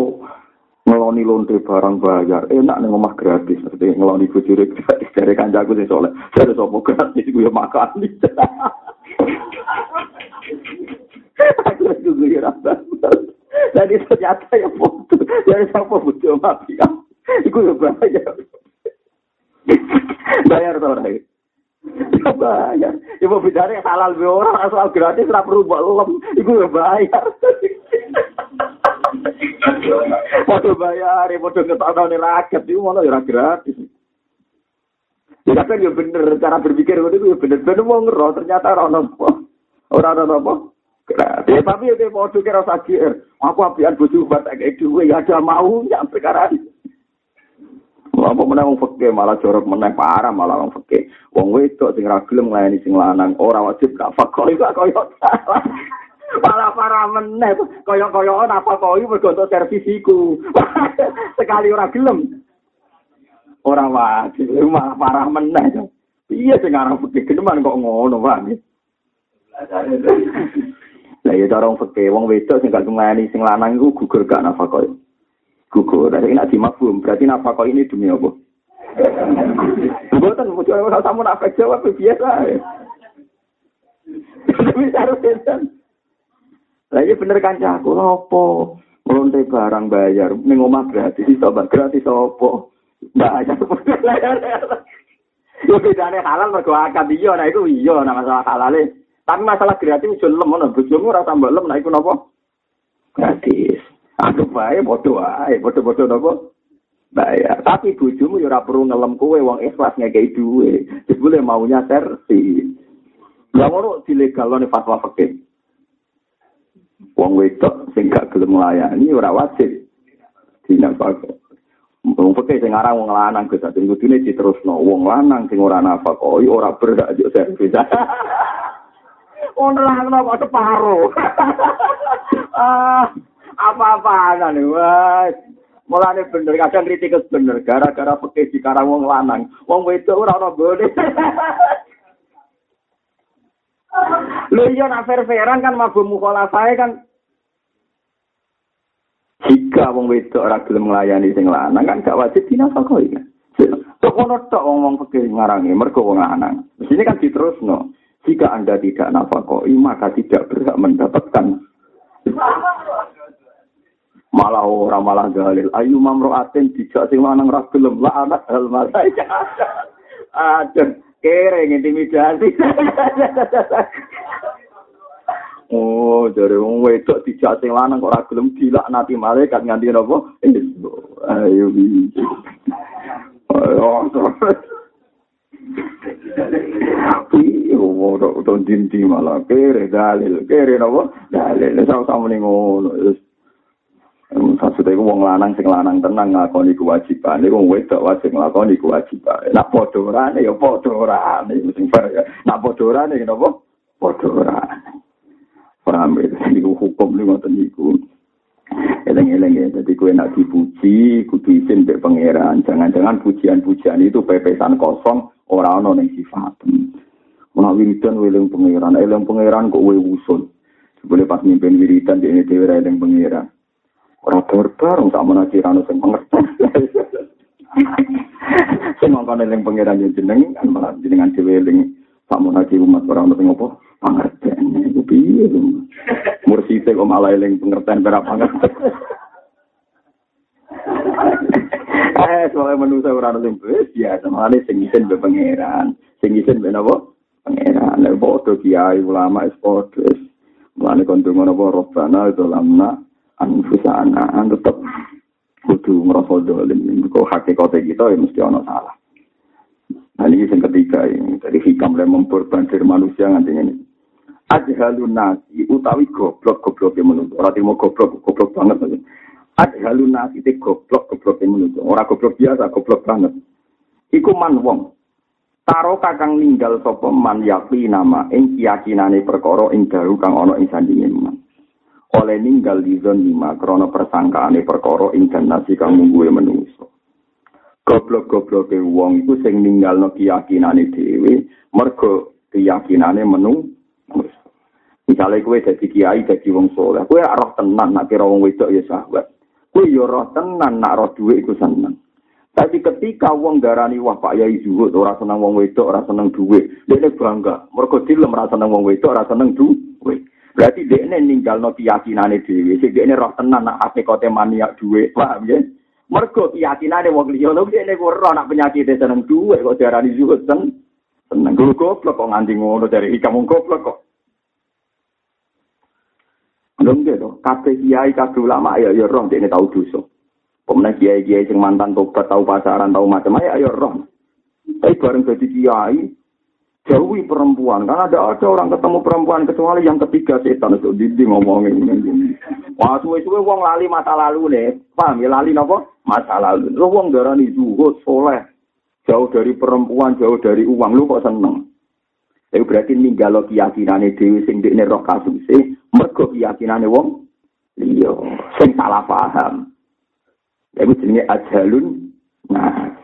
ngeloni lonte barang bayar enak nih ngomah gratis seperti ngeloni bujuri gratis dari kanjaku sih soalnya saya sopo gratis gue makan aku Jadi ternyata ya foto. Jadi siapa butuh mati. Iku ya bayar. bayar tau. Ya bayar. Ya mau bicara halal be orang asal gratis ora perlu mbok lem. Iku ya bayar. Foto bayar, ya foto ngetokno rakyat itu malah ya gratis. Ya kan ya bener cara berpikir itu ya bener bener mau ngeroh ternyata orang nopo orang nopo Gratis. Tapi ya podo kira GR. Aku apian bojo buat kayak duwe ya ada mau ya perkara. Apa meneh wong fakir malah jorok meneh parah malah wong fakir. Wong wedok sing ra gelem nglayani sing lanang ora wajib gak fakir iku koyo salah. Malah parah meneh koyo-koyo apa kok iki mergo iku. <laughs> Sekali ora gelem. Ora wajib malah parah meneh. Iya sing aran geneman kok ngono, Pak. Lah ya cara fakir wong wedok sing gak nglayani sing lanang iku gugur gak nafkah. gugur. Ini nanti mafhum. Berarti nafkah ini demi apa? Bukan, mesti orang sama nafkah jawab biasa. Tapi harus Lagi bener kan aku apa? Melonte barang bayar, ning omah gratis, coba gratis apa? Bayar. Yo bedane halal mergo akad iya, nah iku iya, nah masalah halale. Tapi masalah gratis yo lem ngono, bojomu ora tambah lem, nah iku napa? Gratis. Aku bae bodo ae, bodo-bodo napa? Bayar. Tapi bojomu ya ora perlu ngelem kowe wong ikhlas ngekei duwe. Jebule maunya sersi. Lah ngono dilegalone fatwa fikih. Wong wedok sing gak gelem nglayani ora wajib. Dina fakir. Wong fikih sing aran wong lanang Gus Ati kudune diterusno. Wong lanang sing ora nafkah ora berhak yo servis. <laughs> Ono lah kok separo. <laughs> ah apa-apaan wes mulane bener kadang kritik bener gara-gara pekeh di karang wong lanang wong wedok ora ono boleh <laughs> Lho iya nak fair-fairan kan mabu mukhalafae kan jika wong wedok ora gelem nglayani sing lanang kan gak wajib dinafkahi kan. Tok ono tok wong pekeh ngarangi mergo wong lanang. Di sini kan diterusno. Jika Anda tidak nafkahi maka tidak berhak mendapatkan malah ora malah dalil ayu mamroatin dijak sing lanang ra gelem la anak hal malaika <laughs> aduh kere intimidasi <laughs> oh dari wong wedok dijak sing lanang kok ora gelem dilaknati malaikat nganti napa? Ayo ayo dong dinti malah. Kere dalil, kere nopo dalil, sama-sama ngono, Maksudnya itu wong lanang sing lanang tenang ngakoni kewajiban. Ini wong wedok wajib ngakoni kewajiban. Nak podorane ya podorane. Sing ya. Nak podorane kenapa? Podorane. Paham ya? Ini hukum ini ngoten niku. Eleng-eleng ya. Jadi kue nak dipuji, kudu izin be pangeran. Jangan-jangan pujian-pujian itu pepesan kosong orang orang yang sifat. Menak wiridan weleng pangeran. Eleng pangeran kok we usul. Boleh pas mimpin wiridan di ini dewa eleng pangeran. Ora bareng tak menaji rano sing pengertian. <laughs> Sing mongkon eling pangeran yen jeneng kan malah jenengan dhewe eling tak menaji umat <laughs> ora ono sing apa pengertian iku piye Mursite kok malah eling pengertian berapa pengertian. Eh, soalnya manusia ora ono sing biasa, malah sing isin be pangeran, sing isin be napa? Pangeran, lek bodo kiai ulama es podo. Mulane kon dungo napa robbana itu anfusana tetap kudu ngerasa dolim. Kok hakikatnya kita ya mesti ono salah. Nah ini yang ketiga ini. Dari hikam yang memperbandir manusia nganti ini ajhalun nasi utawi goblok goblok yang menuntut orang timur goblok goblok banget. Ajhalun nasi itu goblok goblok yang menuntut orang goblok biasa goblok banget. Iku man wong. Taro kakang ninggal sapa man yakli nama ing keyakinane perkara ing daru kang ana ing sandinge man. Oleh ninggal di lima krono persangkaane perkara ing nasi kang mungguwe menungso. Goblok-goblok ke wong iku sing ninggal no keyakinane dhewe mergo keyakinane menung. Misalnya kue jadi kiai jadi wong soleh, kue roh tenan nak kira wong wedok ya sahabat. Kue yo roh tenan nak roh duit iku seneng. Tapi ketika wong darani wah Pak Yai zuhud ora seneng wong wedok ora seneng duit, dia bangga. Mergo dilem ora seneng wong wedok ora seneng duit. Berarti dia ini ninggal no keyakinan dewi. Jadi dia ini roh tenan nak hati kote maniak duit. Paham ya? Mergo keyakinan wong liya lho dia ini roh nak penyakit seneng duit kok diarani zuhud sen. Seneng gue goblok kok nganti ngono dari hikam goblok kok. Belum gitu, kabeh kiai kabeh ulama ya ya roh dia ini tahu dosa. Pemenang kiai-kiai sing mantan tobat tahu pasaran tahu macam ya roh. Tapi bareng jadi kiai jauhi perempuan. Karena ada ada orang ketemu perempuan kecuali yang ketiga setan. Itu didi ngomongin. Wah suwe suwe wong lali masa lalu nih. Paham ya lali nopo? Masa lalu. Lu wong darani zuhud soleh. Jauh dari perempuan jauh dari uang. Lu kok seneng? Itu berarti ninggalo keyakinane dewi sing dekne roh kasuse mergo keyakinane wong? Iya sing salah paham. Itu jenenge ajalun nah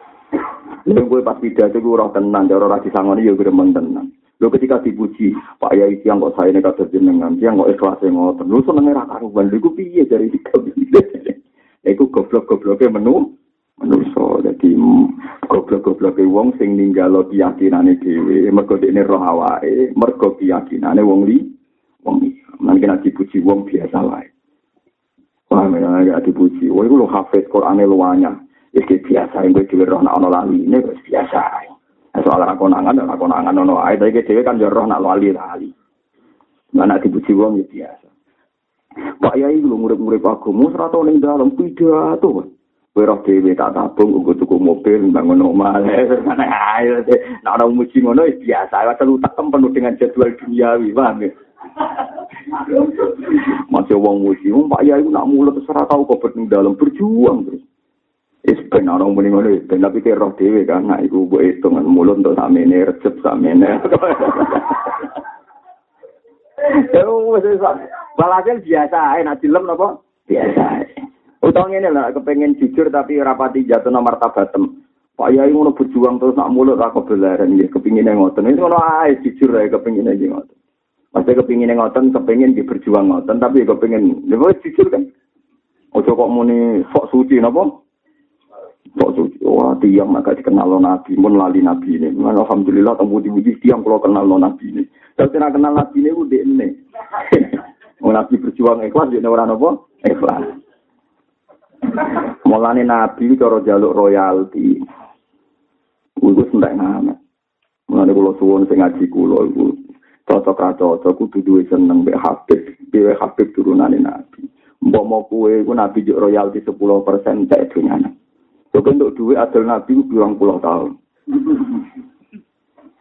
Lha kowe pas pidato ku ora tenan, ora ora disangoni ya gremeng tenan. Lho ketika dipuji, Pak Yai siang kok saya nekat jenengan, siang kok ikhlas. Lho senenge ra karuan, lha iku piye dari tiga <laughs> Iku goblok-gobloke menu manusa. Dadi goblok-gobloke wong sing ninggalo keyakinane dhewe, mergo dekne roh awake, mergo keyakinane wong li wong iki. Mangke nek dipuji wong biasa wae. Wah, nek dipuji, wong iku lho hafid Qur'ane luwanya. Iki biasa gue dhewe roh nak ana lali ini wis biasa. Soal ra konangan ra konangan ono ae tapi dhewe kan yo roh nak lali lali. Mana dipuji wong ya biasa. Pak Yai lu murid-murid agama ora tau ning dalem pidato. Kowe roh dhewe tak tabung nggo tuku mobil bangun omah. <laughs> Mana ae nek ana muji ngono wis biasa. Wae telu tekem penuh dengan jadwal duniawi, paham ya? <laughs> Masih wong muji, Pak Yai nak mulut ora tau kok ning dalem berjuang terus. Is ben orang muni ngono, ben tapi ke roh dhewe kan, nah iku mbok hitungan mulut untuk samene recep samene. Ya <laughs> wis Walhasil biasa ae nek dilem napa? Biasa ae. Utang ngene lah kepengen jujur tapi rapati jatuh nomor tabatem. Pak Yai ngono berjuang terus nak mulut aku belaran ya kepingine ngoten. Itu ngono ae jujur ae kepingine iki ngoten. Masih kepingine ngoten, kepingin di berjuang ngoten tapi kepingin. Ya jujur kan. Ojo kok muni sok suci napa? Kok suci, wah tiang agak dikenal lo nabi, pun lali nabi ini. Alhamdulillah, temu di tiang kalau kenal lo nabi ini. Tapi tidak kenal nabi ini, udah ini. Nabi berjuang ikhlas, dia orang apa? Ikhlas. Mulane nabi cara jaluk royalti. Iku sentek ngamet. Mulane kula suwun sing ngaji kula iku cocok cocok kudu duwe seneng mbek Habib, dhewe Habib turunane nabi. Mbok mau kuwe iku nabi juk royalti 10% cek dunyane. Kok untuk duit adil Nabi bilang puluh tahun. <laughs>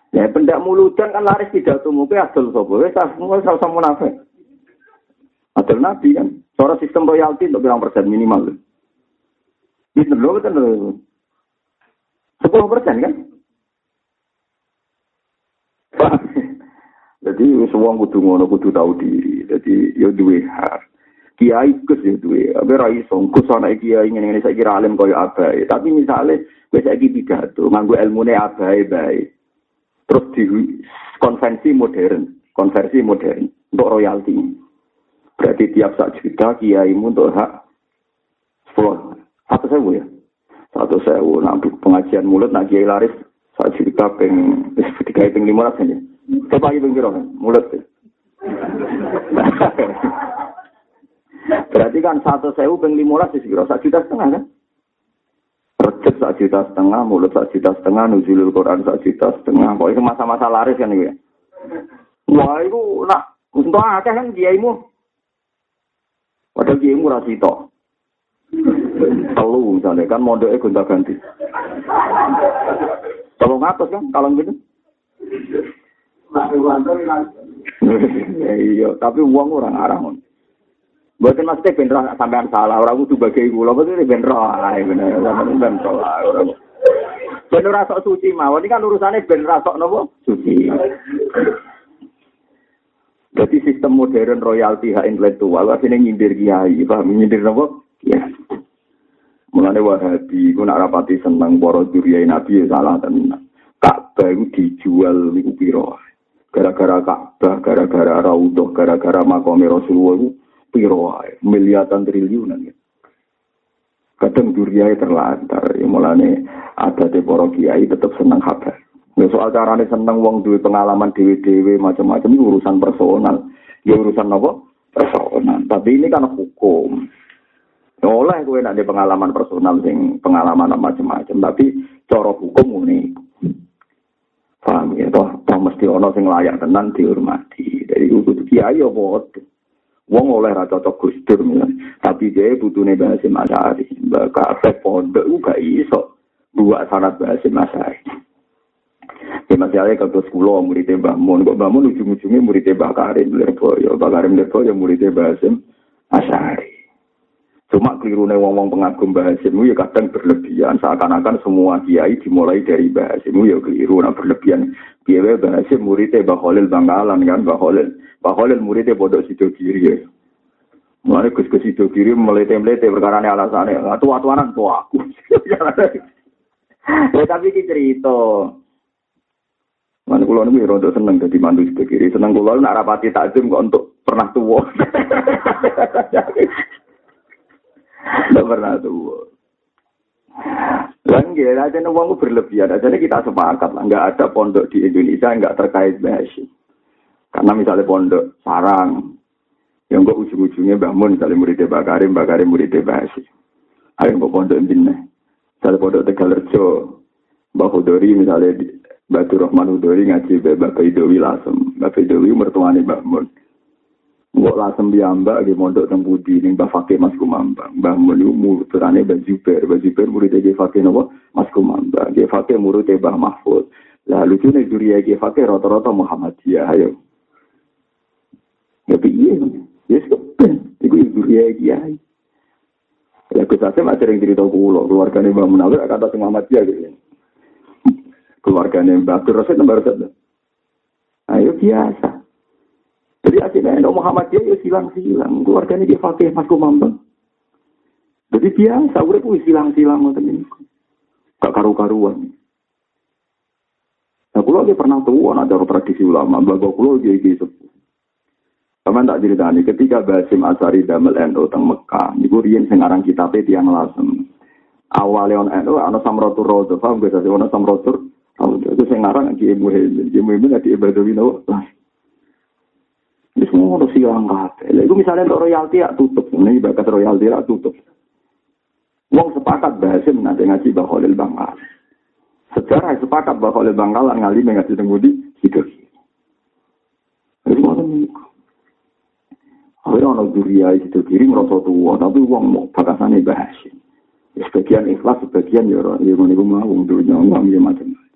Ya pendak muludan kan laris tidak tuh mungkin adil sobo. Wes semua sama munafik. Adil Nabi kan. Soal sistem royalti untuk bilang persen minimal. Bisa loh kan sepuluh persen kan. <laughs> Jadi semua kudu ngono kudu tahu diri. Jadi ya duwe hak. Kiai kus ya duwe abe ra iso. Kus ana kiai ngene ngene saiki alim koyo abae. Tapi misale wis saiki pidato nganggo ilmune abae bae. Terus di konvensi modern konversi modern untuk royalti. Berarti tiap sak juta kiai untuk hak sepuluh. Satu sewu ya? Satu sewu. Nah pengajian mulut nak kiai laris sak juta peng tiga peng lima ratus aja. Coba peng mulut Berarti kan satu sewu peng lima belas sih satu juta setengah kan? Recep satu juta setengah, mulut satu juta setengah, nuzulul Quran satu juta setengah. Pokoknya masa-masa laris kan ya. Wah itu nak untuk akeh kan kiaimu. Padahal kiaimu rasito. Telu misalnya kan modalnya gonta ganti. Telu ngatus kan kalau gitu. <laughs> Iya, tapi uang orang arah. Bukan maksudnya bener sampean salah, orang itu bagai gula, maksudnya bener lah, bener, bener lah, orang. Bener rasa suci mah, ini kan urusannya bener rasa nopo suci. Jadi sistem modern royalti hak intelektual, ini nyindir kiai, paham nyindir nopo? Ya. Mulane wahabi, ku nak rapati seneng para duriai nabi salah tenan. Ka'bah itu dijual niku piro. Gara-gara Ka'bah, gara-gara Raudhah, gara-gara makom Rasulullah itu piro miliatan triliunan ya. Kadang duriai terlantar, ya mulane ada para kiai tetap senang kabar. Ya soal carane seneng wong duwe pengalaman dewe-dewe macam-macam itu urusan personal. Ya urusan apa? Personal. Tapi ini kan hukum. Ya oleh gue nanti pengalaman personal sing pengalaman macam-macam, tapi cara hukum ini paham ya toh, toh mesti ono sing layak tenan dihormati. Dari itu kiai ya bodoh. Wong oleh ra cocok Gus Dur tapi dia butune bahasa Masari. Mbak kafe pondok gak iso buat sanat bahasa Masari. Ya masalahnya kalau sekolah muridnya Mun, kok Mbah Mun ujung-ujungnya muridnya Mbah Karim Lirboyo, Mbah Karim Lirboyo muridnya Mbah Hasim Asyari. Cuma keliru nih wong-wong pengagum Mbah ya kadang berlebihan, seakan-akan semua kiai dimulai dari Mbah Hasim ya keliru, nah berlebihan. Biaya Mbah Hasim muridnya Mbah Khalil Bangkalan kan, Mbah Khalil. Mbah muridnya bodoh sido kiri ya. Mulai gus-gus sido kiri melete-melete perkara ini alasannya, tua-tuanan tua aku. <laughs> Ya tapi ini cerita. Mana kulo nih rodo seneng jadi mantu kiri. Seneng kulo nak rapati takjum kok untuk pernah tua. <laughs> Tidak pernah tua. Lagi aja uangku berlebihan. Aja kita sepakat lah. Nggak ada pondok di Indonesia nggak terkait bahasa. Karena misalnya pondok sarang, yang kok ujung-ujungnya bangun misalnya muridnya Bakarim, Bakarim muridnya bahasa. Ayo kok pondok ini. Misalnya pondok Tegalerjo, Mbak Hudori misalnya Batu Rahman Hudori ngaji Mbak Idowi Lasem. Mbak Idowi mertuanya Mbak Mun. Mbak Lasem Mbak di mondok teng Budi ning Mbak Fakih Mas Kumambang. Mbak Mun itu muridane Mbak Zubair. Mbak Zubair muridnya Ki Fakih napa? Mas Kumambang. Ki Fakih muridnya Mbah Mahfud. Lah lucu nih duriya Ki Fakih rata-rata Muhammadiyah. Ayo. Ya piye? Ya sepen. Iku duriya Kiai. Ya Gus Hasim sering cerita kulo, keluargane Mbak Munawir kata sing Muhammadiyah gitu keluarganya Mbak Abdul Rasid nomor satu. Ayo biasa. Jadi akhirnya Muhammad ya silang-silang. Keluarganya dia fakih Mas Kumambang. Jadi biasa, udah pun silang-silang ngoten. Gak karu-karuan. Nah, kulo dia pernah tahu ada tradisi ulama, bapak kulo dia gitu. Sama tak ceritani, ketika Basim Asari damel NU teng Mekah, niku riyen sing aran kitabe tiyang lasem. Awale on NU ana samratur rodo, paham gak sih ana samratur itu saya ngarang di Muhyiddin, di Muhyiddin di Ibadah Wino. Ini semua harus silang kabeh. Itu misalnya untuk royalti ya tutup, ini bakat royalti ya tutup. Wong sepakat bahasin nanti ngaji Baholil Bangkal. Sejarah sepakat Baholil Bangkalan ngali ngaji tengudi hidup. Itu mau niku. Orang duria itu kiri merasa tua, tapi uang mau bakasannya bahasin. Sebagian ikhlas, sebagian ya, ya mau mau dunia, uang ya macam-macam.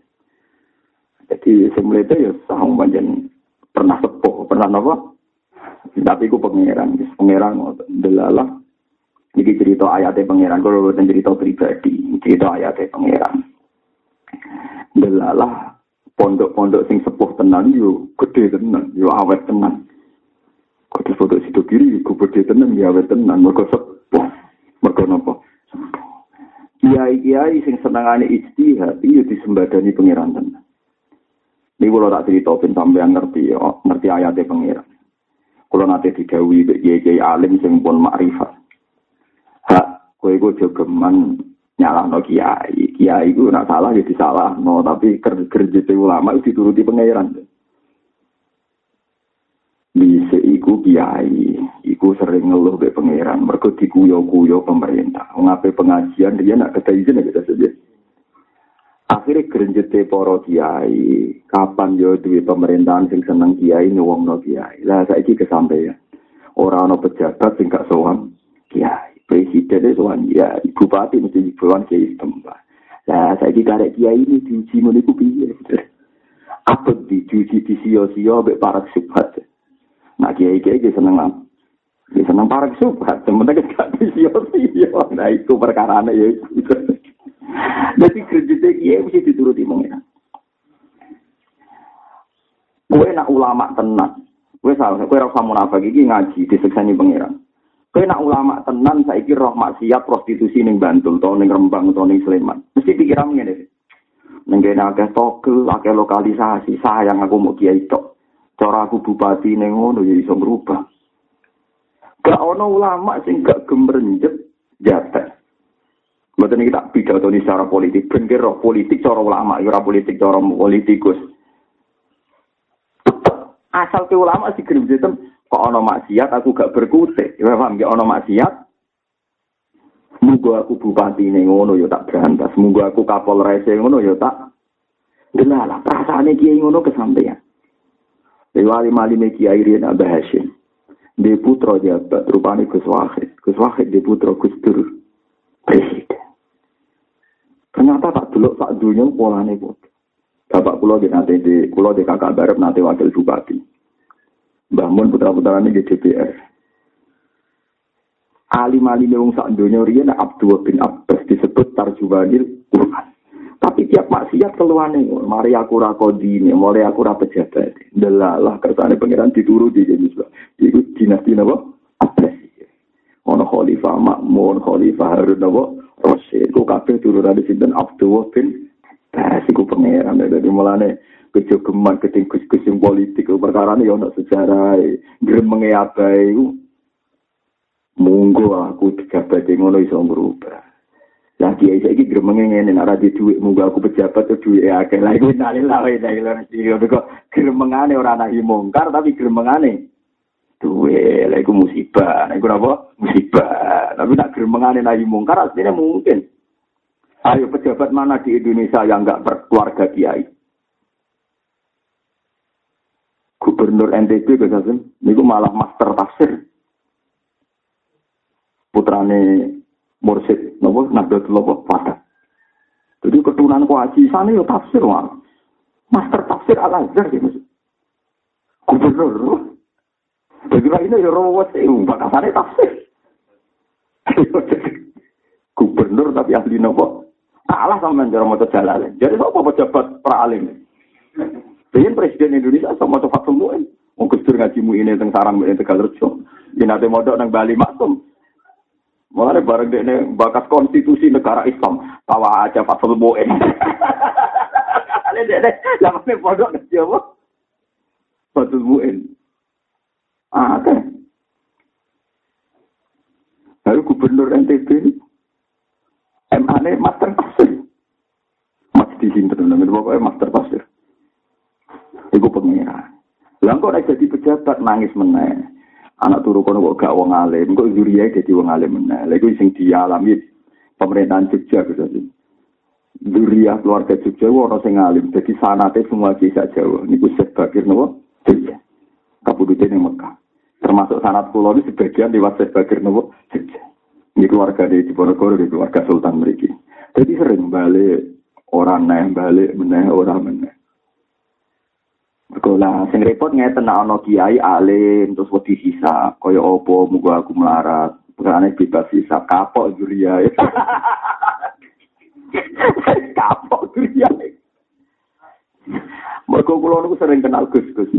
Jadi semula ya sahung panjang pernah sepuh, pernah apa? Tapi ku pangeran, pangeran delalah. Jadi cerita ayatnya pangeran, kalau bukan cerita pribadi, cerita ayatnya pangeran. Delalah pondok-pondok sing sepuh tenan yo gede tenan, yo awet tenan. Kode foto situ kiri, ku gede tenan, yo awet tenan, mereka sepuh, mereka nopo. Kiai-kiai sing senangane ijtihad, iya disembadani pangeran tenan. Ini kalau tak cerita ben sampean ngerti ya, ngerti ayatnya pengiran. Kalau nanti digawi kiai alim sing pun makrifat. Hak kowe iku jogeman nyalahno kiai. Kiai iku nak salah ya disalahno, tapi kerja ulama itu dituruti pengiran. Bisa iku kiai, iku sering ngeluh be pengiran, mergo dikuyo-kuyo pemerintah. Ngapain pengajian dia nak kata izin ya kita saja. Akhirnya gerenjete para kiai. Kapan yo duwe pemerintahan sing seneng kiai nyuwungno kiai. Lah saiki kesampaian. Ora ana pejabat sing gak sowan kiai. Presiden sowan ya bupati mesti sowan kiai tempat lah saiki karek kiai ini diuji ngono iku piye? Apa diuji di sio-sio mbek para subhat nah kiai kiai seneng Ya seneng para subhat, sementara gak di sio-sio. Nah itu perkara ya. itu. Jadi kreditnya kiai mesti dituruti mengira. Kue nak ulama tenan, kue salah, kue rasa munafik iki ngaji diseksani pangeran. Kue nak ulama tenan, saya kira roh maksiat prostitusi ning Bantul, atau ning Rembang, atau ning Sleman. Mesti pikiran ngene. Nenggene akeh togel, akeh lokalisasi, sayang aku mau kiai tok. Cara aku bupati ning ngono ya iso. Gak ono ulama sing gak gemrenjet jatah. Ini kita pidato ini secara politik. Bener roh politik cara ulama, ya politik cara politikus. Asal ke ulama sih sistem kok ono maksiat aku gak berkutik. Ya paham ya ono maksiat. Semoga aku bupati ini ngono ya tak berantas. Semoga aku kapol rese ngono ya tak. Genalah perasaannya kiai ngono kesampaian. Lewali mali me kiai Rian Abah Hashim. Di putra jabat rupanya Gus Wahid. Gus di putra Gus Dur. Ternyata tak dulu tak dunia polane bodoh. Bapak kulo di nanti di kulo di kakak barep nanti wakil bupati. Mbah Mun putra-putrane di DPR. Alim-alim wong sak donya riyen Abdul bin Abbas disebut tarjumanil Quran. Tapi tiap maksiat keluane, mari aku ra kodine, mari aku ra pejabat. Delalah kersane pangeran dituruti jadi Iku dinasti napa? Abbas. Ono khalifah Makmun, khalifah Harun napa? Rasul. Ku kabeh turunane sinten Abdul bin Abbas iku pangeran. Dadi mulane kejogeman keting kus-kus politik perkara ini ono sejarah gremenge abai monggo aku pejabat ngono iso berubah Lah kiai saiki gremenge ngene nek ora duit munggo aku pejabat tuh duit akeh. Lah iku nalila wae nek lho kok gremengane ora nahi mungkar tapi gremengane duwe. Lah iku musibah. Iku apa? Musibah. Tapi nak gremengane nahi mungkar aslinya mungkin. Ayo pejabat mana di Indonesia yang enggak berkeluarga kiai? Gubernur NTB Gazasin, niku malah master tafsir. Putrane mursid nopo nahdlatul apa pada. Jadi keturunan kuaci sana ya tafsir wah. Master tafsir al azhar ya mas. Gubernur. Jadi ini ya rawat sih, bakasane tafsir. <laughs> Gubernur tapi ahli nopo. Salah sama yang mau jalan. Jadi apa pejabat pra alim? Pengen presiden Indonesia sama cepat semua. Mau kusur ngaji mu ini tentang sarang ini tegal rejo. Ini nanti modok nang Bali maksum. Mulane bareng dekne bakat konstitusi negara Islam, tawa aja Fatul Muin. <laughs> Ale dekne lamane pondok ngerti apa? Muin. Ah, oke. Lalu gubernur NTB ini MA master pasir. Masih di sini teman-teman, pokoknya master pasir. Iku pengira. Lah kok jadi pejabat nangis meneh. anak turu kono kok gak wong alim, kok zuriya dadi wong alim meneh. Lha iku sing dialami pemerintahan Jogja gitu sih. Zuriya keluarga Jogja ora sing alim, dadi sanate semua kisah Jawa. Niku Syekh Bakir nopo? Jogja. Kabudute ning Mekah. Termasuk sanat pulau ini sebagian lewat Syekh Bakir nopo? Ini keluarga di Diponegoro, di keluarga Sultan mereka. Jadi sering balik orang neh, balik meneh, orang meneh. Sekolah sing repot ngeten nek ana kiai alim terus wedi sisa kaya apa muga aku melarat. Perkara bebas sisa kapok juria. <laughs> kapok juria. Mergo kula niku sering kenal Gus-gus.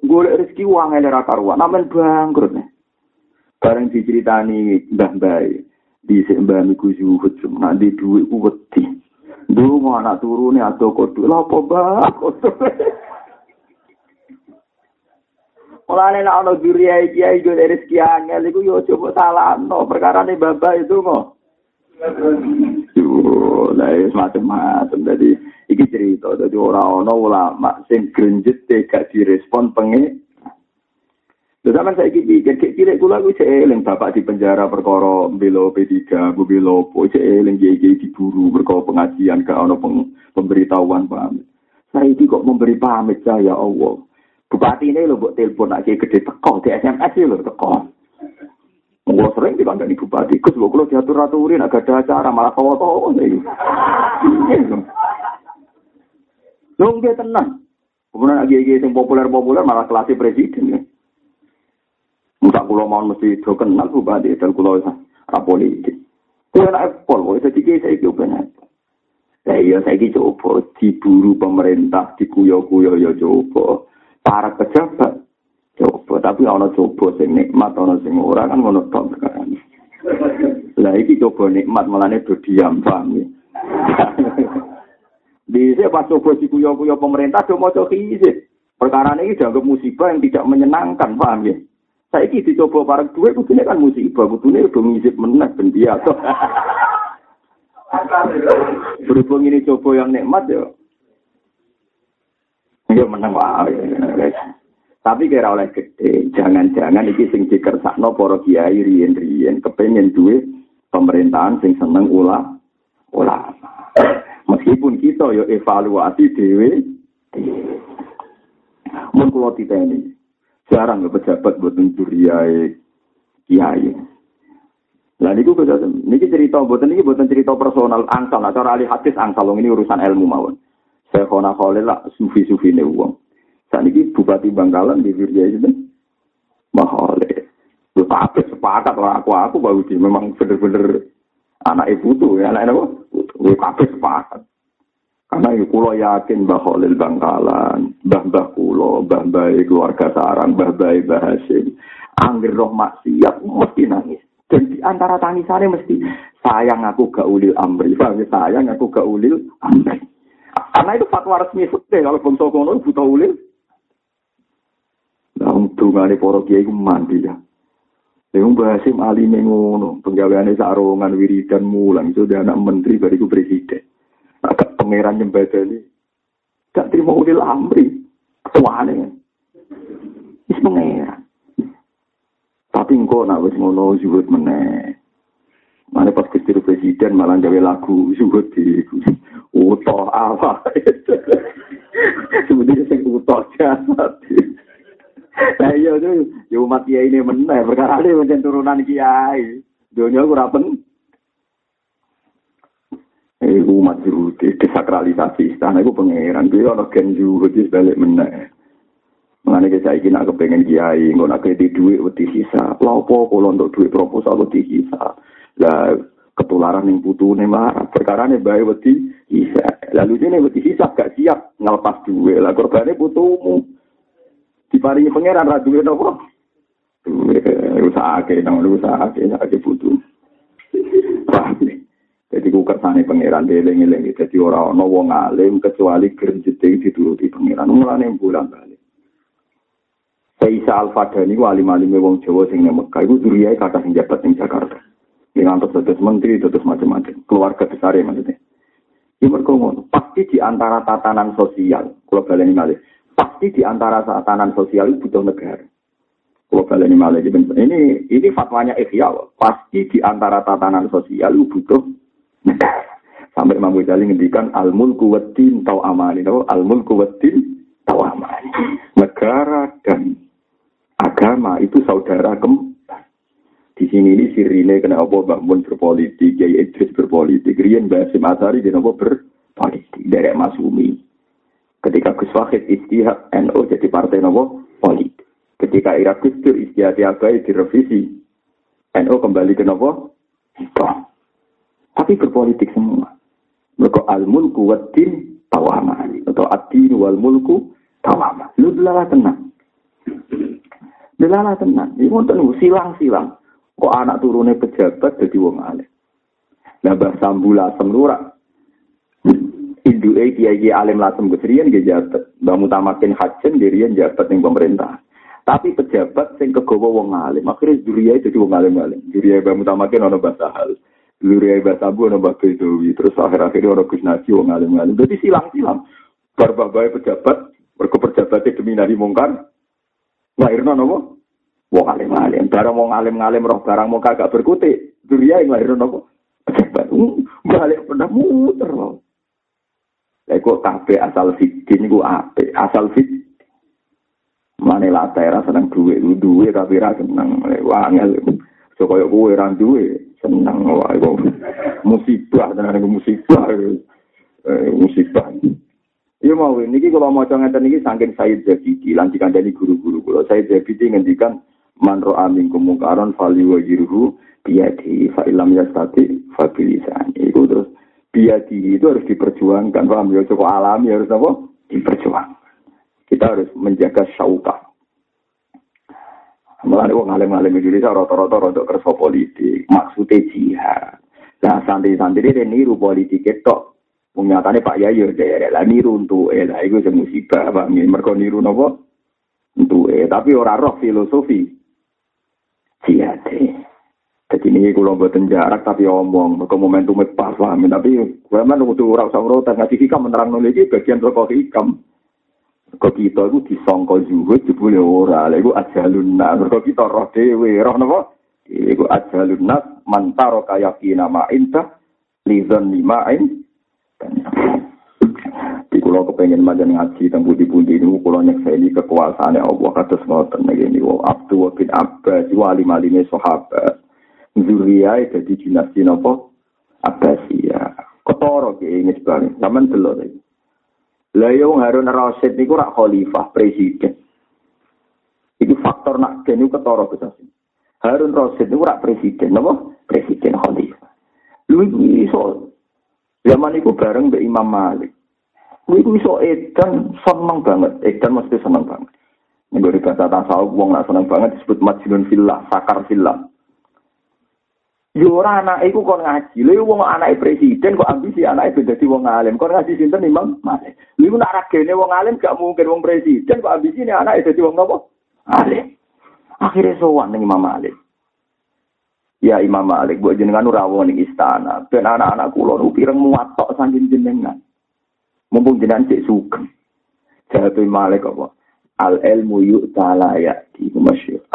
Golek rezeki uang ele ra karuan, namen bangkrut. Bareng diceritani mbah-mbah di mbah niku zuhud nak di dhuwit ku wedi. Ndonga anak turune atau kodho. Lha apa bang? Mulane nek ana kiai kiai yo rezeki angel iku yo coba salahno perkara ne baba itu kok. Yo, lah wis macam-macam dadi iki cerita dadi ora ana ulama sing grenjet gak direspon pengen Lha sampean saiki pikir kek kula kuwi cek eling bapak di penjara perkara belo P3, bu belo po cek eling iki diburu perkara pengajian gak ana pemberitahuan pamit. Saiki kok memberi pamit ya Allah. Bupati ini lo buat telepon aja gede teko di SMS lo teko. Gue sering dibandani bupati, kus gue kalau diatur agak ada acara malah tahu nih. Lo nggak tenang. Kemudian lagi lagi yang populer populer malah kelas presiden ya. Enggak kulo mau mesti do kenal bupati dan kulo politik. Kulo nak pol, jadi kita saya kira benar. Saya saya coba diburu pemerintah, dikuyo-kuyo ya coba. para pejabat coba tapi ana coba sing nikmat ana sing ora kan ngono tok sekarang. Lah iki coba nikmat melane do diam paham ya? <laughs> Di pas coba si kuyo kuyo pemerintah do maca kisit perkara ini dianggap musibah yang tidak menyenangkan paham ya? Saya ini dicoba para duit kudunya kan musibah kudunya udah ngisip menang ben <laughs> berhubung ini coba yang nikmat ya Ya menang wae. Tapi kira oleh gede, jangan-jangan iki sing dikersakno para kiai riyen-riyen kepengin duwe pemerintahan sing seneng ula ulama. Meskipun kita yo evaluasi dhewe mun kula titeni jarang pejabat buat mencuriai kiai. Lah niku niki cerita mboten niki mboten cerita personal angsal, cara ahli hadis angsal ini urusan ilmu mawon. Saya kona khalil lah sufi-sufi ne wong. Saat ini Bupati Bangkalan di Virja itu Mbah Khalil. Lu kabeh sepakat lah aku aku baru di memang bener-bener anak ibu tuh ya anak apa? Lu kabeh sepakat. Karena itu kulo yakin Mbah Khalil Bangkalan, Mbah kulo, Mbah keluarga sarang, Mbah Mbah Hasim. Angger roh maksiat mesti nangis. Dan di antara tangisannya mesti sayang aku gak ulil amri. Ya? Sayang aku gak ulil amri. Karena itu fatwa resmi fikih kalau bangsa kono buta ulil. Dungane para kiai ku mandi ya. Yang bahasim alime ngono, penggaweane sarongan wiridan mulang, itu anak menteri bariku presiden. agak pangeran nyembadani gak terima ulil amri. Ketuane wis pangeran. Tapi engko nak wis ngono zuhud meneh. Mana pas kecil presiden malah gawe lagu zuhud di utoh apa <laughs> sebenarnya sing utoh jasad Nah iya tuh, ya umat kiai ini meneh, perkara ini macam turunan kiai. Dunia kurang Eh, umat juhudi, desakralisasi istana itu pangeran. Dia ada gen juhudi balik meneh. Mengenai kita ingin nak kepengen kiai, nggak nak kredit duit wedi sisa. Lalu kalau untuk duit proposal wedi sisa. Lah ketularan yang butuh nih marah. Perkara nih bayi wedi sisa. Lalu ini wedi sisa gak siap ngelepas duit. Lah korbannya butuhmu. Diparingi pangeran ra duit apa? Duit usaha ke, nang usaha ke, ke butuh. Paham Jadi ku kersane pangeran deling-eling dadi ora ana wong alim kecuali grenjete dituruti pangeran mulane bulan balik. Saisa Al-Fadani ku alim-alime wong Jawa sing nang Mekah iku duriyae kata sing jabat ning Jakarta. Antus dados menteri, dados macam-macam. Keluarga besar ya maksudnya. Ini mereka pasti di antara tatanan sosial, kalau baleni malih, pasti di antara tatanan sosial itu butuh negara. Kalau baleni malih, ini ini fatwanya Ikhya, pasti di antara tatanan sosial itu butuh Sampai Imam Ghazali ngendikan al mulku waddin tau amani. Al mulku waddin tau amani. Negara dan agama itu saudara kembar. Di sini ini sirine kena apa Mbak Mun berpolitik, Kiai Idris berpolitik, Rian Basim Asari dan apa berpolitik dari Masumi. Ketika Gus Wahid istihad NU jadi partai nopo politik. Ketika Irak Gusdur istihad Abai direvisi, NU kembali ke nopo tapi berpolitik semua. Mereka al-mulku waddin tawama. Atau ad-din wal mulku tawama. Lu delala tenang. Delala tenang. Ini mau silang-silang. Kok anak turunnya pejabat jadi wong alim. Nah bahasa lasem lurak. Indu e kiai alim lasem keserian dia jabat. Mbak mutamakin hajen dirian jabat yang pemerintah. Tapi pejabat sing kegowo wong alim. Akhirnya juriya itu jadi wong alim-alim. Juriya mbak mutamakin ono bahasa hal. Luri Mbak Sabu ana Mbak Bedowi, terus akhir-akhir orang Gus Naji wong alim-alim. Dadi silang-silang. Bar babae pejabat, mergo pejabat demi nari mungkar. Lahirna napa? Wong alim-alim. Barang wong alim-alim roh barang mau kagak berkutik. Duria yang lahirna napa? Pejabat. Hmm, balik pernah muter loh. Lha kok kabeh asal fikih niku apik. Asal fikih Mane lah daerah seneng duwe, duwe tapi ra seneng. Wangel. So kaya kowe ra duwe, senang wae kok <laughs> musibah tenan musibah eh, musibah Iya mau niki kalau mau ngeten niki saking Said Zabidi lan dikandani guru-guru kula Said Zabidi ngendikan man ro'a minkum munkaron fali wa yiruhu biyadi fa ilam yastati fa bilisan itu terus biyadi itu harus diperjuangkan paham ya cukup alami harus apa diperjuangkan kita harus menjaga syauka Mulane wong alim-alim Indonesia rata-rata rada kersa politik, maksude jihad. Lah santri-santri ini niru politik. Wong nyatane Pak Yayo derek lah niru untuk eh lah iku sing musibah Pak mergo niru napa? Untuk eh tapi ora roh filosofi. Jihad. Jadi ini kalau buatan jarak tapi omong, mereka momentum pas paham. Tapi gue mana untuk orang sama orang ngasih hikam menerang nulis bagian rokok hikam. Kok kita itu disangka zuhud jebule ora. Lha iku ajalun nas. Kok kita roh dhewe, roh napa? Iku ajalun nas mantaro kaya kina ma inta lizan lima'in. Di kulo kepengen majan ngaji tentang budi-budi ini, kulo nyekseni kekuasaan Allah kados ngoten niki niku Abdul bin Abbas wali maline sahabat. Zuriyah dadi dinasti napa? Abbasiyah. Ketara ki ini sebenarnya. Delok iki. Lah yo Harun Rasid niku rak khalifah presiden. Iki faktor nak gene ketara Gus Harun Rasid niku rak presiden, napa? Presiden khalifah. Lu iso zaman iku bareng mbek Imam Malik. Lu iso edan seneng banget, edan mesti seneng banget. Nek bahasa tasawuf wong nak seneng banget disebut majnun fillah, sakar fillah. Yo anak iku kon ngaji. Lha wong anake presiden kok ambisi anake ben dadi wong alim. Kon ngaji sinten Imam Malik. Lha nak ragene wong alim gak mungkin wong presiden kok ambisi ne anake dadi wong apa? Alim. Akhirnya sowan ning Imam Malik. Ya Imam Malik, buat jenengan rawon ning istana. Ben anak-anak kula nu pireng muatok saking jenengan. Mumpung jenengan cek sugeng. Jawab Malik apa? al ilmu yu'ta la ya'ti